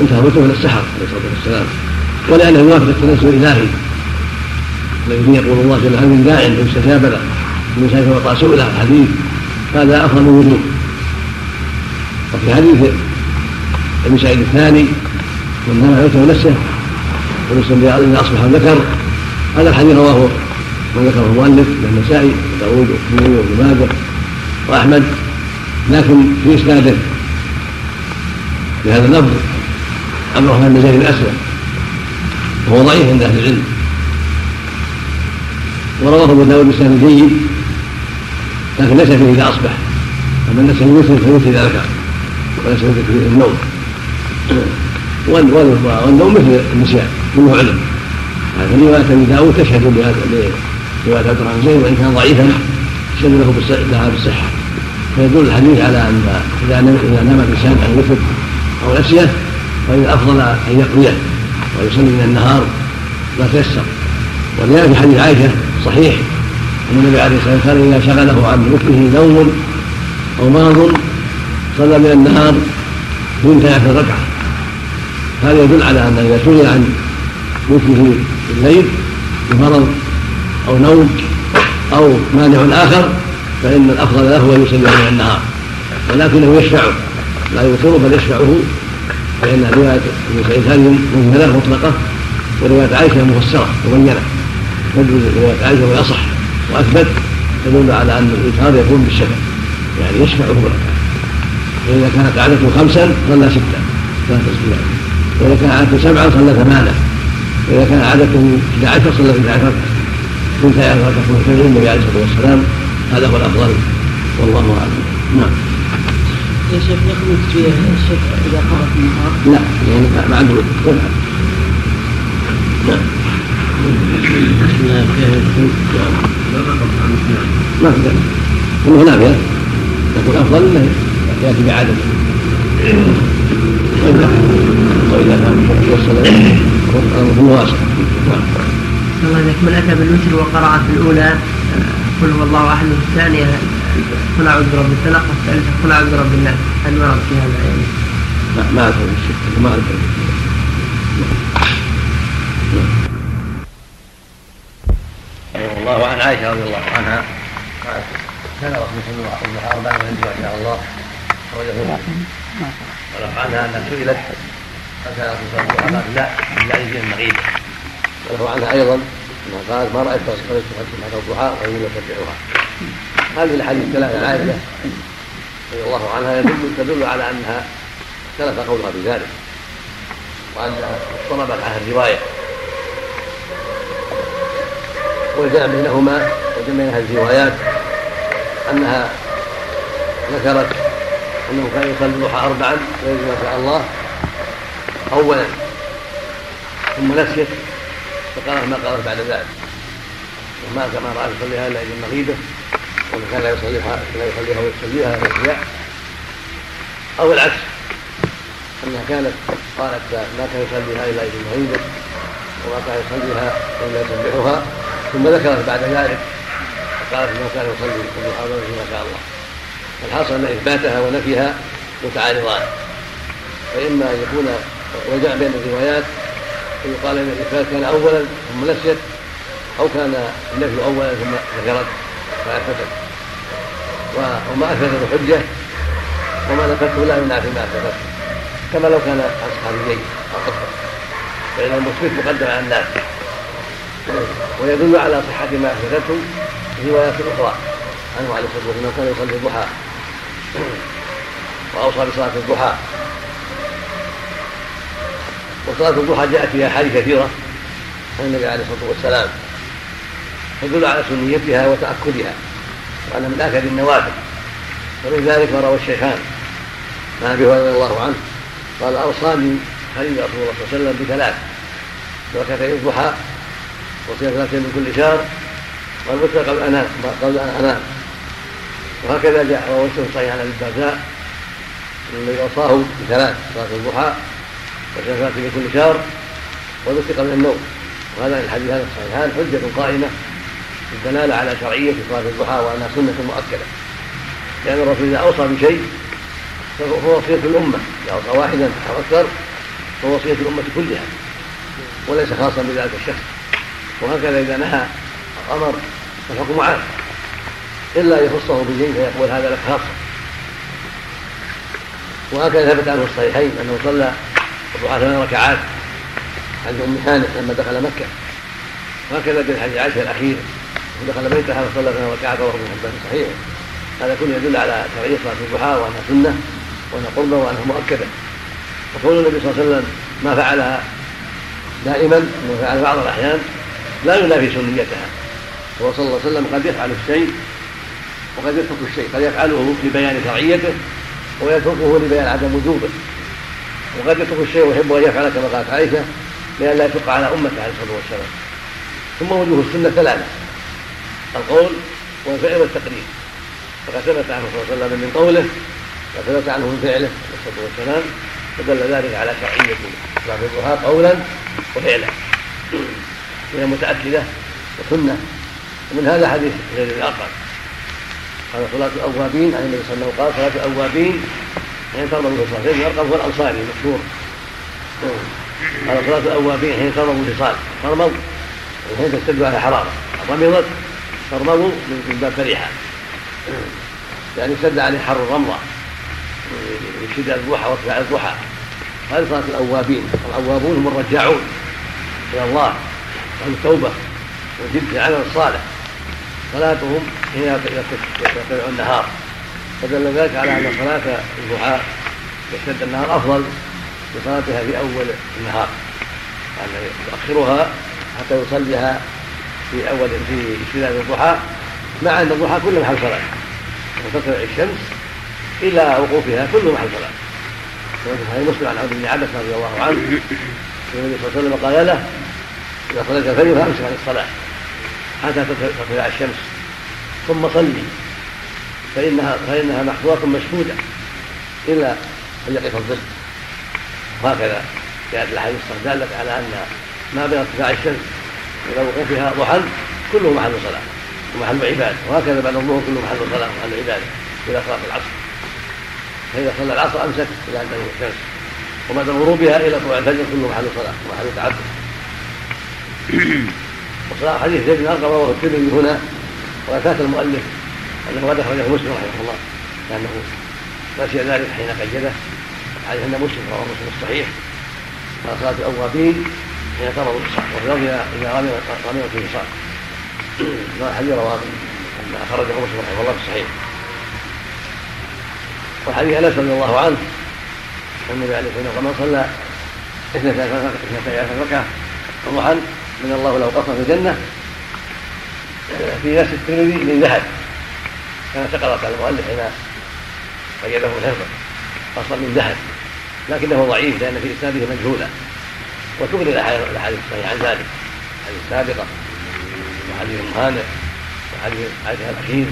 انتهى وتره إلى السحر عليه الصلاة والسلام. ولأنه يوافق التنزل الإلهي. الذي يقول الله جل وعلا من داع فيستجاب له من سيف وطاع سؤله الحديث هذا أفضل وجوه وفي حديث ابن سعيد الثاني من نام يوتر نفسه ونسلم إذا أصبح ذكر هذا الحديث رواه من ذكره المؤلف من النسائي وداوود والترمذي وابن ماجه وأحمد. لكن في إسناده بهذا اللفظ عبد الرحمن بن زيد الاسلم وهو ضعيف عند أهل العلم. ورواه أبو داود بسند جيد لكن ليس فيه إذا أصبح. أما ليس فيه فيوتر اذا ذكر وليس فيه النوم. والنوم مثل النسيان كله علم. هذه رواية أبي داود تشهد لروايه عبد الرحمن زيد وإن كان ضعيفا تشهد له لها بالصحة. فيدل الحديث على أن إذا نام الإنسان عن وتر أو نسيه فان الافضل أن يقضيه ويصلي من النهار ما تيسر. ولذلك في حديث عائشة صحيح أن النبي عليه الصلاة والسلام إذا شغله عن وتره نوم أو مرض صلى من النهار ثنتي عشر ركعة. هذا يدل على أن إذا شغل عن وتره الليل بمرض أو نوم أو مانع آخر فإن الأفضل له أن يصلي من النهار. ولكنه يشفعه لا يوتر بل يشفعه فان رواية ابن سعيد هذه مجمله مطلقة ورواية عائشة مفسرة مبينه تدل روايه عائشه والأصح وأثبت تدل على أن الايثار يكون بالشفع يعني يشفع له ركعه وإذا كانت عادته خمسا صلى ستا ثلاث تسبيحات وإذا كان عادته سبعا صلى ثمانا. وإذا كان عادته 11 صلى 11 ركعه كنت عشر ركعه من النبي عليه الصلاه والسلام. هذا هو الأفضل. والله أعلم. نعم. يا شيخ يخرج في الشفع إذا قضى في النهار؟ لا يعني مع البرود نعم. ما في انه نافله لكن الافضل إنه يأتي بعدد. واذا واذا كان يوصل الامر واسع نعم الله إليك من أتى بالوتر وقرأ في الأولى قل هو الله أحد وفي الثانية قل أعوذ برب الفلق والثالثة قل أعوذ برب الناس. هل ورد في هذا؟ يعني؟ ما ما أعرف ما أعرف الله وعن عائشة رضي الله عنها. قالت كان رسول الله صلى الله عليه وسلم أربعا من ما شاء الله. أخرجه ورفع عنها أنها سئلت. فكان رسول الله صلى الله عليه وسلم لا لا يجي المغيب. وله عنها أيضا. أنها قالت ما رأيت رسول الله صلى الله عليه وسلم الضحى وهي يسبحها هذه الحديث ثلاثة عائشة رضي الله عنها. يدل تدل على أنها اختلف قولها في ذلك. وأنها اضطربت عنها الرواية. والجمع بينهما وجمع بين هذه الروايات أنها ذكرت أنه كان يصلي الضحى اربعا ويجب ما شاء الله اولا ثم نسيت فقالت ما قالت بعد ذلك؟ وما كما رأى يصليها إلا إذا المغيبه وما كان لا يصليها لا يصليها ويصليها أو العكس أنها كانت قالت ما كان يصليها إلا إذا المغيبه وما كان يصليها إلا يسبحها. ثم ذكرت بعد ذلك قالت إنه كان يصلي الضحى ما شاء الله. الحاصل أن إثباتها ونفيها متعارضان. فإما أن يكون وجع بين الروايات فيقال إن الإثبات كان اولا ثم نسيت أو كان النفي اولا ثم ذكرت فأثبتت. وما اثبتت حجه وما نفته لا ينافي ما اثبته كما لو كان عن صحابيين أو فإن المثبت مقدم على الناس. ويدل على صحة ما أثبتته روايات أخرى. عنه عليه الصلاة والسلام كان يصلي الضحى. وأوصى بصلاة الضحى. وصلاة الضحى جاءت فيها أحاديث كثيرة عن النبي عليه الصلاة والسلام. تدل على سنيتها وتأكدها. وأن من آكد النوافل. ولذلك روى الشيخان. عن أبي رضي الله عنه. قال أوصاني خليل رسول الله صلى الله عليه وسلم بثلاث. بركتي الضحى ثلاثين من كل شهر والوتر قبل أنام قبل أن أنام. وهكذا جاء رواه صحيح عن أبي الدرداء الذي أوصاه بثلاث صلاة الضحى ثلاثين من كل شهر والوتر قبل النوم. وهذا الحديث هذا الصحيحان حجة قائمة الدلالة على شرعية صلاة الضحى وأنها سنة مؤكدة. لأن الرسول إذا أوصى بشيء فهو وصية الأمة. إذا أوصى واحدا أو أكثر فهو وصية الأمة كلها وليس خاصا بذلك الشخص. وهكذا إذا نهى أمر فالحكم عام إلا يخصه بشيء فيقول هذا لك خاصة. وهكذا ثبت عنه الصحيحين أنه صلى الضحى ثمان ركعات عند أم هانئ لما دخل مكة. وهكذا في حديث عائشة الأخير دخل بيتها وصلى ثمان ركعات وهو ابن حبان صحيح هذا كله يدل على شرعية صلاة الضحى وأنها سنة وأنها قربة وأنها مؤكدة. وقول النبي صلى الله عليه وسلم ما فعلها دائما انه فعل بعض الأحيان لا ينافي سنيتها. هو صلى الله عليه وسلم قد يفعل الشيء وقد يترك الشيء قد يفعله لبيان شرعيته ويتركه لبيان عدم وجوبه. وقد يترك الشيء ويحب أن يفعل كما قالت عائشة لئلا يشق على امته عليه الصلاة والسلام. ثم وجوه السنة ثلاثة. القول والفعل والتقرير. فقد ثبت عنه صلى الله عليه وسلم من قوله وثبت عنه من فعله عليه الصلاة والسلام فدل ذلك على صلاه الضحى قولا وفعلا. هي متأكدة وسنة ومن هذا حديث غير الأقرب قال صلاة الأوابين عن النبي صلى الله عليه وسلم قال صلاة الأوابين حين ترمى الوصال غير الأرقم هو الأنصاري المشهور قال صلاة الأوابين حين ترموا الوصال ترموا حين تشتد على حرارة. رمضت ترموا من باب فرحة يعني اشتد عليه حر الرمضة. يشتد الضحى وارتفاع الضحى. هذه صلاة الأوابين. الأوابون هم الرجاعون إلى الله. التوبة والجد في العمل الصالح. صلاتهم هي يرتفع النهار. فدل ذلك على أن صلاة الضحى يشتد النهار أفضل من صلاتها في أول النهار. يعني يؤخرها حتى يصليها في أول في اشتداد الضحى مع أن الضحى كله محل صلاة. وتطلع الشمس إلى وقوفها كله محل صلاة. وفي مسلم عن عبد بن عباس رضي الله عنه النبي صلى الله عليه وسلم قال له إذا صليت الفجر فأمسك عن الصلاة. حتى تطلع الشمس. ثم صلي. فإنها فإنها محفوظة مشهودة. إلا أن يقف الظل. وهكذا جاءت الأحاديث دالت على أن ما بين ارتفاع الشمس إلى وقوفها ضحى كله محل صلاة ومحل عبادة. وهكذا بعد الظهر كله محل صلاة ومحل عبادة إلى صلاة العصر. فإذا صلى العصر أمسك إلى أن الشمس. وبعد غروبها إلى طلوع الفجر كله محل صلاة ومحل تعبد. وصلاة حديث زيد بن أرقم رواه الترمذي هنا وأتاك المؤلف أنه قد أخرجه مسلم رحمه الله لأنه نسي ذلك حين قيده حديث أن مسلم رواه مسلم الصحيح قال صلاة الأوابين حين قرضوا الصلاة وفي لفظ إذا غمرت الوصال الحديث رواه أخرجه مسلم رحمه الله في الصحيح. وحديث أنس رضي الله عنه النبي عليه الصلاة والسلام صلى اثنتي عشر ركعة ضحى من الله له قصر في الجنة في نفس الترمذي من ذهب. كما سقطت على المؤلف حين قيده الحفظ قصر من ذهب. لكنه ضعيف لأن في إسناده مجهولا وتغني الأحاديث الصحيحة عن ذلك. الحديث السابقة وحديث مهانئ وحديث الأخير.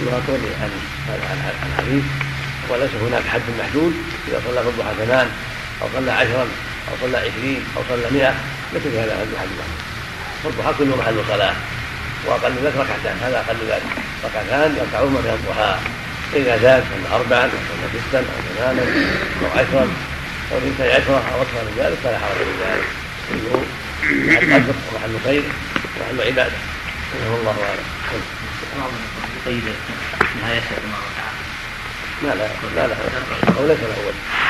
كلها تغني عن عن الحديث. وليس هناك حد محدود إذا صلى في الضحى ثمان أو صلى عشرا أو صلى عشرين أو صلى مئة. ليس في هذا حد محدود فالضحى كله محل صلاه واقل ذلك ركعتان هذا أقل ذلك ركعتان يركعون من الضحى فاذا زاد صلى اربعا أو صلى ستا أو ثمانا أو عشرا أو اثنتي عشره أو أكثر من ذلك فلا حرج في ذلك كله محل قدر ومحل خير ومحل عباده والله اعلم طيب نهاية ما ما لا لا لا أو ليس له وجه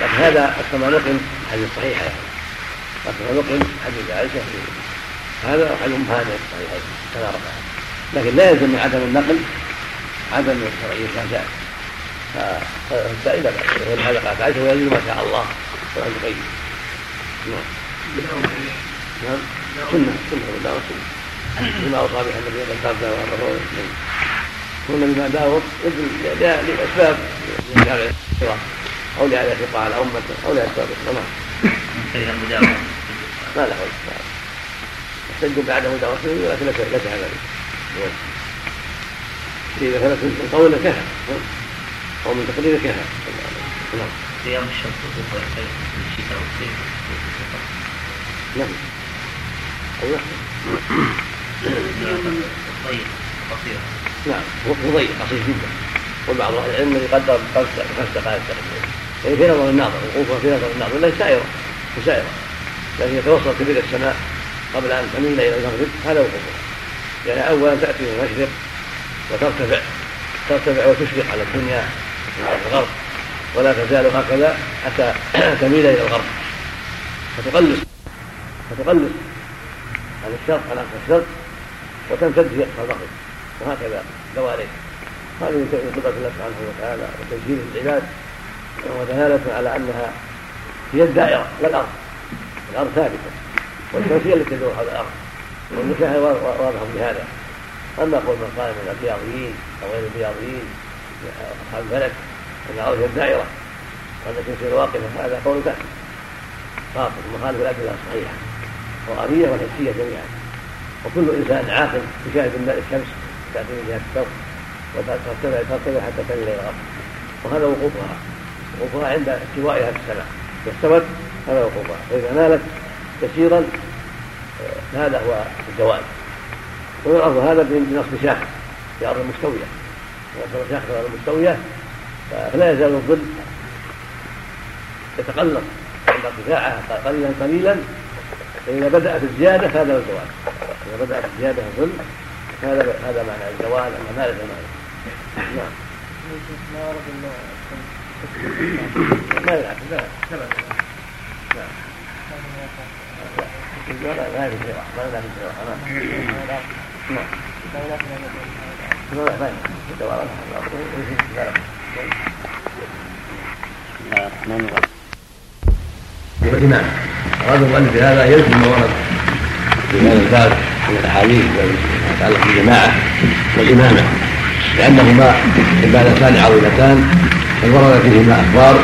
لكن هذا كما نقل حديث صحيح يعني كما نقل حديث عائشة هذا وحديث ام هانئ صحيحين كما رفع لكن لا يلزم من عدم النقل عدم الشرعيه ما شاء فالسائل لا ولهذا قالت عائشه ويزيد ما شاء الله. وان تقيد نعم. نعم. سنة سنة ولا سنة. بما أوصى بها النبي قد قال كنا بما داور لأسباب أو لأن يشق على امته أو لأسباب أخرى فيها ما له يحتج بعد مداومته ولكن ليس ليس هذا إذا ثبت من قوله كفى أو من تقدير كفى نعم. صيام الشمس والضحى في الشتاء والصيف نعم. أيوه. طيب قصيرة نعم. وقت ضيق قصير جدا. وبعض أهل العلم يقدر خمس خمس دقائق. تقريبا يعني في نظر الناظر وقوفها في نظر الناظر ليس سائره مسائره لكن يتوسط كبير السماء قبل أن تميل إلى المغرب هذا وقوفها يعني اولا تأتي من المشرق وترتفع ترتفع وتشرق على الدنيا من الغرب ولا تزال هكذا حتى تميل إلى الغرب. فتقلص فتقلص عن الشرق على اقصى الشرق وتمتد في اقصى المغرب وهكذا دواليك هذه من قدرة الله سبحانه وتعالى وتسجيل العباد ودلالة على أنها هي الدائرة لا الأرض. الأرض ثابتة. والشمس هي التي تدور حول الأرض. والمشاهد واضح بهذا أما قول من قال من الرياضيين أو غير الرياضيين أصحاب الفلك أن الأرض هي الدائرة. وأن تمشي واقفة هذا قول كافر خاطئ مخالف الأدلة الصحيحة. القرآنية والحسية جميعا. وكل إنسان عاقل يشاهد الشمس تأتي من جهة الشرق وترتفع ترتفع حتى تميل إلى الغرب وهذا وقوفها. وقوفها عند استوائها في السماء. إذا استوت هذا وقوفها فإذا مالت كثيرا آه، هذا هو الزوال ويعرف هذا بنصب شاخص في أرض مستوية نصب شاخص في أرض مستوية فلا يزال الظل يتقلص عند ارتفاعها قليلا قليلا. فإذا بدأت الزيادة فهذا الزوال إذا بدأت الزيادة الظل هذا هذا معنى الزوال أن مالك المال نعم. لا نعم لا لا لا لا نعم لا لا ما الدوام والإمام أراد المؤلف بهذا يلزم ما ورد في هذا الباب من الأحاديث ما يتعلق بالجماعة والإمامة لأنهما عبادتان عظيمتان. قد ورد فيهما أخبار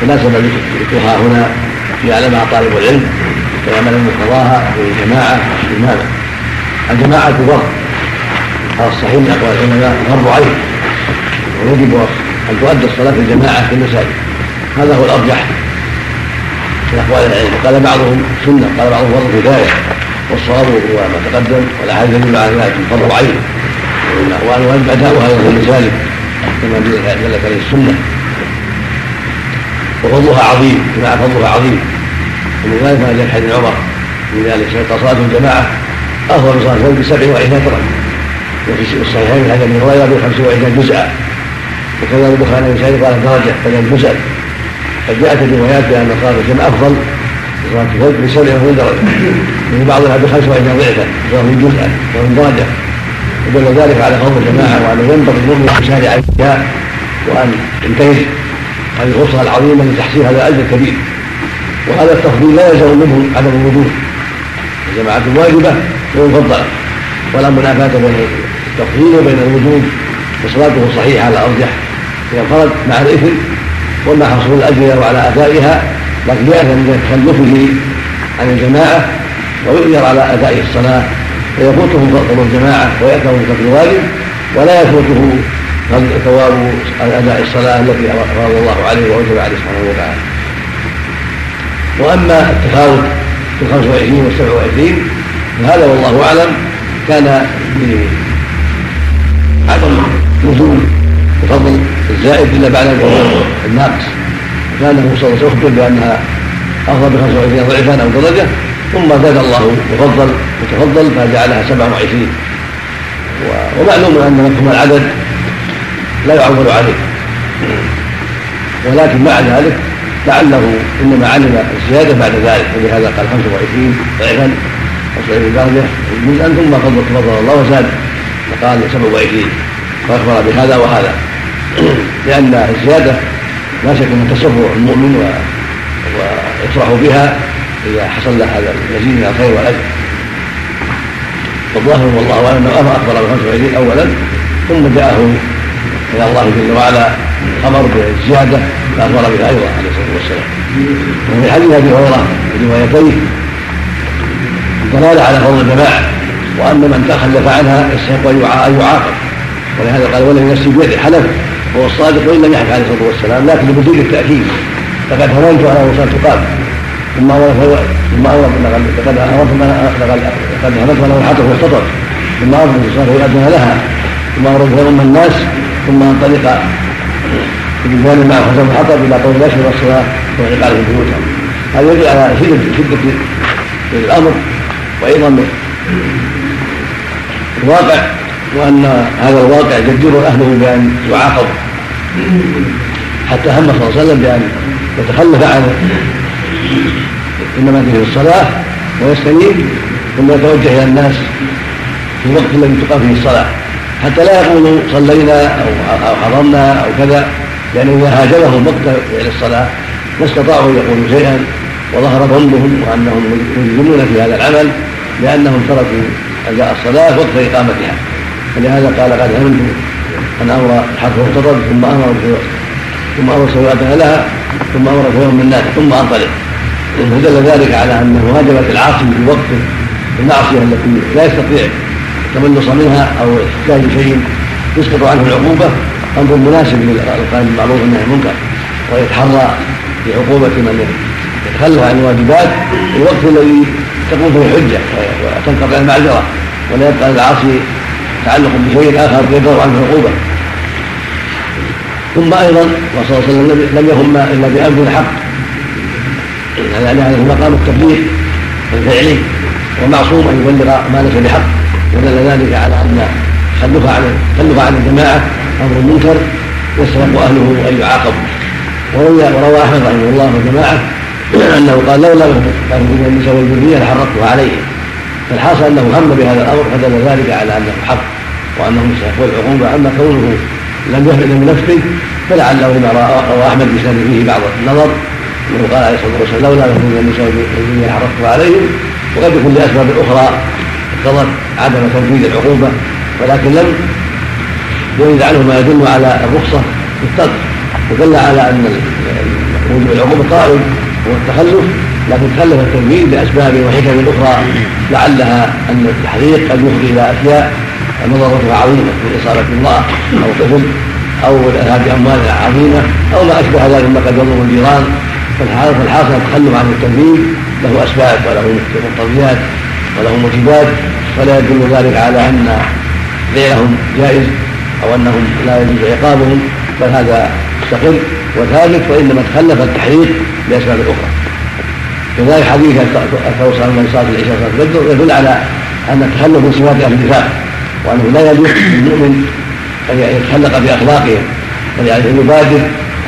تناسب ذكرها هنا ليعلمها طالب العلم ويعمل مقتضاها في الجماعة والإمامة الجماعة فرض على الصحيح من أقوال العلماء فرض عين. ويجب أن تؤدى الصلاة في الجماعة في المساجد. هذا هو الأرجح. من أقوال العلم قال بعضهم سنة قال بعضهم فرض كفاية والصواب هو ما تقدم والأحاديث تدل على ذلك فرض عين. وإن واجب اداؤها يوم ذلك كما دلت عليه السنة. وفضلها عظيم جماعة فضلها عظيم. ومن ذلك ما جاء حديث عمر من ذلك صلاة الجماعة أفضل من صلاة الفجر بسبع وعشرين نفرا وفي الصحيحين من هريرة بخمس وعشرين جزءا. وكذا البخاري بن سعيد قال درجة بدل جزءا فجاءت الروايات بأن صلاة الجمعة أفضل. من صلاة الفجر بسبع وعشرين درجة. من بعضها بخمس وعشرين ضعفا ومن جزءا ومن درجة. ودل ذلك على فضل الجماعة وأنه ينبغي المؤمن أن يسارع فيها وأن ينتهز هذه الفرصة العظيمة لتحصيل هذا الأجر الكبير. وهذا التفضيل لا يلزم منه عدم الوجود الجماعة واجبة ومفضلة ولا منافاة بين التفضيل وبين الوجود وصلاته صحيحة على أرجح. إذا انفرد مع الإثم وما حصول الأجر وعلى أدائها لكن يأثم من تخلفه عن الجماعة ويؤجر على أداء الصلاة. فيفوته فضل الجماعة ويأثم بترك الواجب ولا يفوته ثواب أداء الصلاة التي فرض الله عليه ووجب عليه سبحانه وتعالى. وأما التفاوت في ال 25 وال 27 فهذا والله أعلم كان بعدم نزول بفضل الزائد إلا بعد الناقص كان النبي صلى الله عليه وسلم بأنها أفضل ب 25 ضعفا أو درجة. ثم زاد الله وفضل وتفضل فجعلها 27 ومعلوم أن مفهوم العدد لا يعول عليه. ولكن مع ذلك لعله إنما علم الزيادة بعد ذلك ولهذا قال 25 ضعفا أو 70 درجه جزءا ثم فضل تفضل الله وزاد فقال 27 فأخبر بهذا وهذا. لأن الزيادة لا شك ان تسر المؤمن. ويفرح بها إذا حصل له هذا المزيد من الخير والأجر. والظاهر والله أعلم أنه اخبر ب 25 اولا ثم جاءه إلى الله جل وعلا خبر بالزيادة فأخبر بها أيضا عليه الصلاة والسلام. وفي حديث أبي هريرة في روايتيه الدلاله على فضل الجماعة وأن من تخلف عنها يستحق أن يعاقب. ولهذا قال ولم نفسي بيده حلف هو الصادق وإن لم يحلف عليه الصلاة والسلام لكن بوجود التأكيد لقد هممت على وصلت تقام ثم اورث ثم اورث لقد هممت لقد هممت له الحطب واستطر ثم اورث صار يؤذن لها. ثم اورث ام الناس. ثم انطلق بلسان مع حسن الحطب إلى قول الاشهر والصلاه واعقال بيوتهم هذا يدل على شده شدة الأمر وأيضا الواقع وأن هذا الواقع يجدر أهله بأن يعاقب حتى هم صلى الله عليه وسلم بأن يتخلف عن إنما في الصلاة ويستنيب ثم يتوجه إلى الناس في الوقت الذي تقام فيه الصلاة. حتى لا يقولوا صلينا أو أو حضرنا أو كذا لأنه إذا هاجمهم وقت فعل الصلاة ما استطاعوا يقولوا شيئا وظهر ظنهم وأنهم مجرمون في هذا العمل لانهم تركوا أداء الصلاة وقت إقامتها. فلهذا قال قد هممت أن أمر الحق مرتضى ثم أمر ثم أمر سواء لها ثم أمر في يوم الناس ثم أنطلق. فدل ذلك على أن مهاجمه العاصي في وقت المعصية التي لا يستطيع التملص منها أو احتاج شيء يسقط عنه العقوبة أمر مناسب للقائم بالمعروف والنهي عن المنكر ويتحرى في عقوبه من يتخلف عن الواجبات في الوقت الذي تقوم فيه الحجة وتنقطع المعذرة ولا يبقى للعاصي تعلق بشيء آخر يدور عنه العقوبة. ثم أيضا صلى الله عليه وسلم لم يهم إلا بأمر الحق يعني هذا مقام التبليغ الفعلي ومعصوم أن يبلغ ما ليس بحق ودل ذلك على أن التخلف عن التخلف عن الجماعة أمر منكر يستحق أهله أن يعاقبوا. وروى وروى أحمد رحمه الله والجماعه أنه قال لولا من النساء والذريه لحرقتها عليهم فالحاصل أنه هم بهذا الأمر فدل ذلك على أنه حق وانهم يستحقون العقوبة. أما كونه لم يفعل من نفسه فلعله لما روى أحمد بسند فيه بعض النظر انه قال عليه الصلاة والسلام لولا من النساء والذريه لحرقتها عليهم وقد يكون لأسباب أخرى اقتضت عدم تنفيذ العقوبة ولكن لم يرد عنه ما يدل على الرخصة في الترك. ودل على أن وجوب العقوبة قائم هو التخلف لكن تخلف التنفيذ لاسباب وحكم أخرى لعلها أن التحقيق قد يفضي إلى أشياء مضرتها عظيمة من إصابة الله أو طفل أو ذهاب اموال عظيمة أو ما أشبه ذلك مما قد يضر الجيران فالحاصل التخلف عن التنفيذ له أسباب وله مقتضيات ولهم واجبات فلا يدل ذلك على أن بيعهم جائز أو أنهم لا يجوز عقابهم بل هذا مستقل. وثالث فانما تخلف التحريق لاسباب أخرى. كذلك حديث التوصل من صلاه العشاء يدل على أن التخلف من صفات أهل النفاق وأنه لا يجوز للمؤمن أن يتخلق بأخلاقهم بل يعني يبادر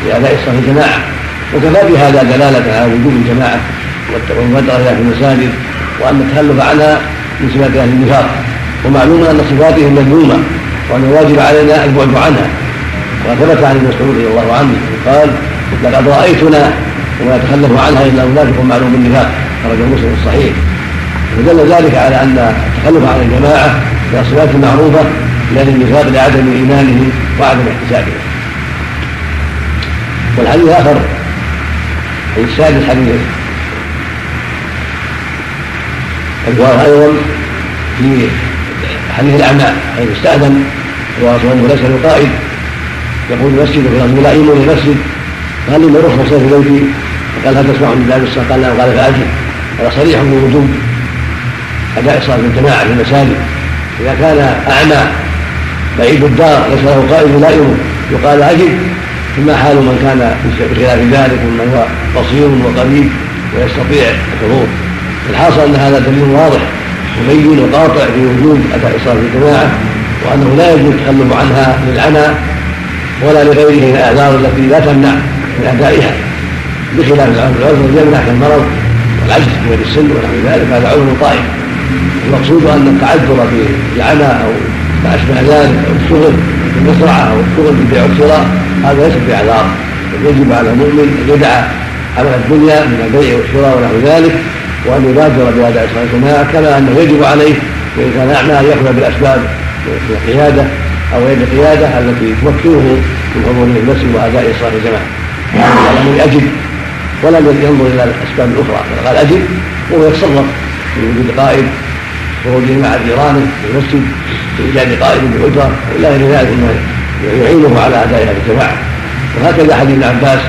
بأداء الصلاة الجماعة. وكفى بهذا دلالة على وجوب الجماعة والمبادره في المساجد وأن التخلف عنها من صفات أهل النفاق. ومعلوم أن صفاتهم مذمومة وأن الواجب علينا البعد عنها. وثبت عن ابن مسعود رضي الله عنه قال لقد رأيتنا وما يتخلف عنها إلا منافق معلوم بالنفاق. خرج مسلم الصحيح. ودل ذلك على أن التخلف عن الجماعة من الصفات المعروفه لاهل النفاق لعدم إيمانه وعدم احتسابه. والحديث السادس حديث الجوار أيضا في حديث الأعمال حيث استأذن وهو ليس القائد يقول المسجد وفي لا يؤمن المسجد. قال لي رخص في بيتي. فقال هل تسمع من باب الصلاة؟ قال لا قال فأجل. هذا صريح بوجوب أداء صلاه الجماعة في المساجد. إذا كان أعمى بعيد الدار ليس له قائد يلائمه يقال اجب ثم حال من كان بخلاف ذلك ممن هو بصير وقريب ويستطيع الحضور. الحاصل أن هذا دليل واضح. مبين وقاطع في وجوب أداء صلاة الجماعة وأنه لا يجوز التخلف عنها للعمى ولا لغيره من الأعذار التي لا تمنع من أدائها. بخلاف العذر يمنع كالمرض والعجز في السن ونحو ذلك هذا عذر طائف. المقصود أن التعذر بالعمى أو ما أشبه ذلك أو الشغل في المزرعه أو الشغل في البيع والشراء هذا ليس باعذار يجب على المؤمن أن يدعى عمل الدنيا من البيع والشراء ونحو ذلك وأن يبادر باداء صلاه الجماعه كما انه يجب عليه وان كان اعمى أن يأخذ بالأسباب القيادة أو يد القيادة التي تمكنه من حضور المسجد وأداء صلاه الجماعة. من اجب ولم ينظر إلى الأسباب الأخرى. قال اجب وهو يتصرف في وجود قائد خروجه مع جيرانه في المسجد في ايجاد قائد باجره وإلى غير ذلك مما يعينه على أداء الجماعة. وهكذا حديث ابن عباس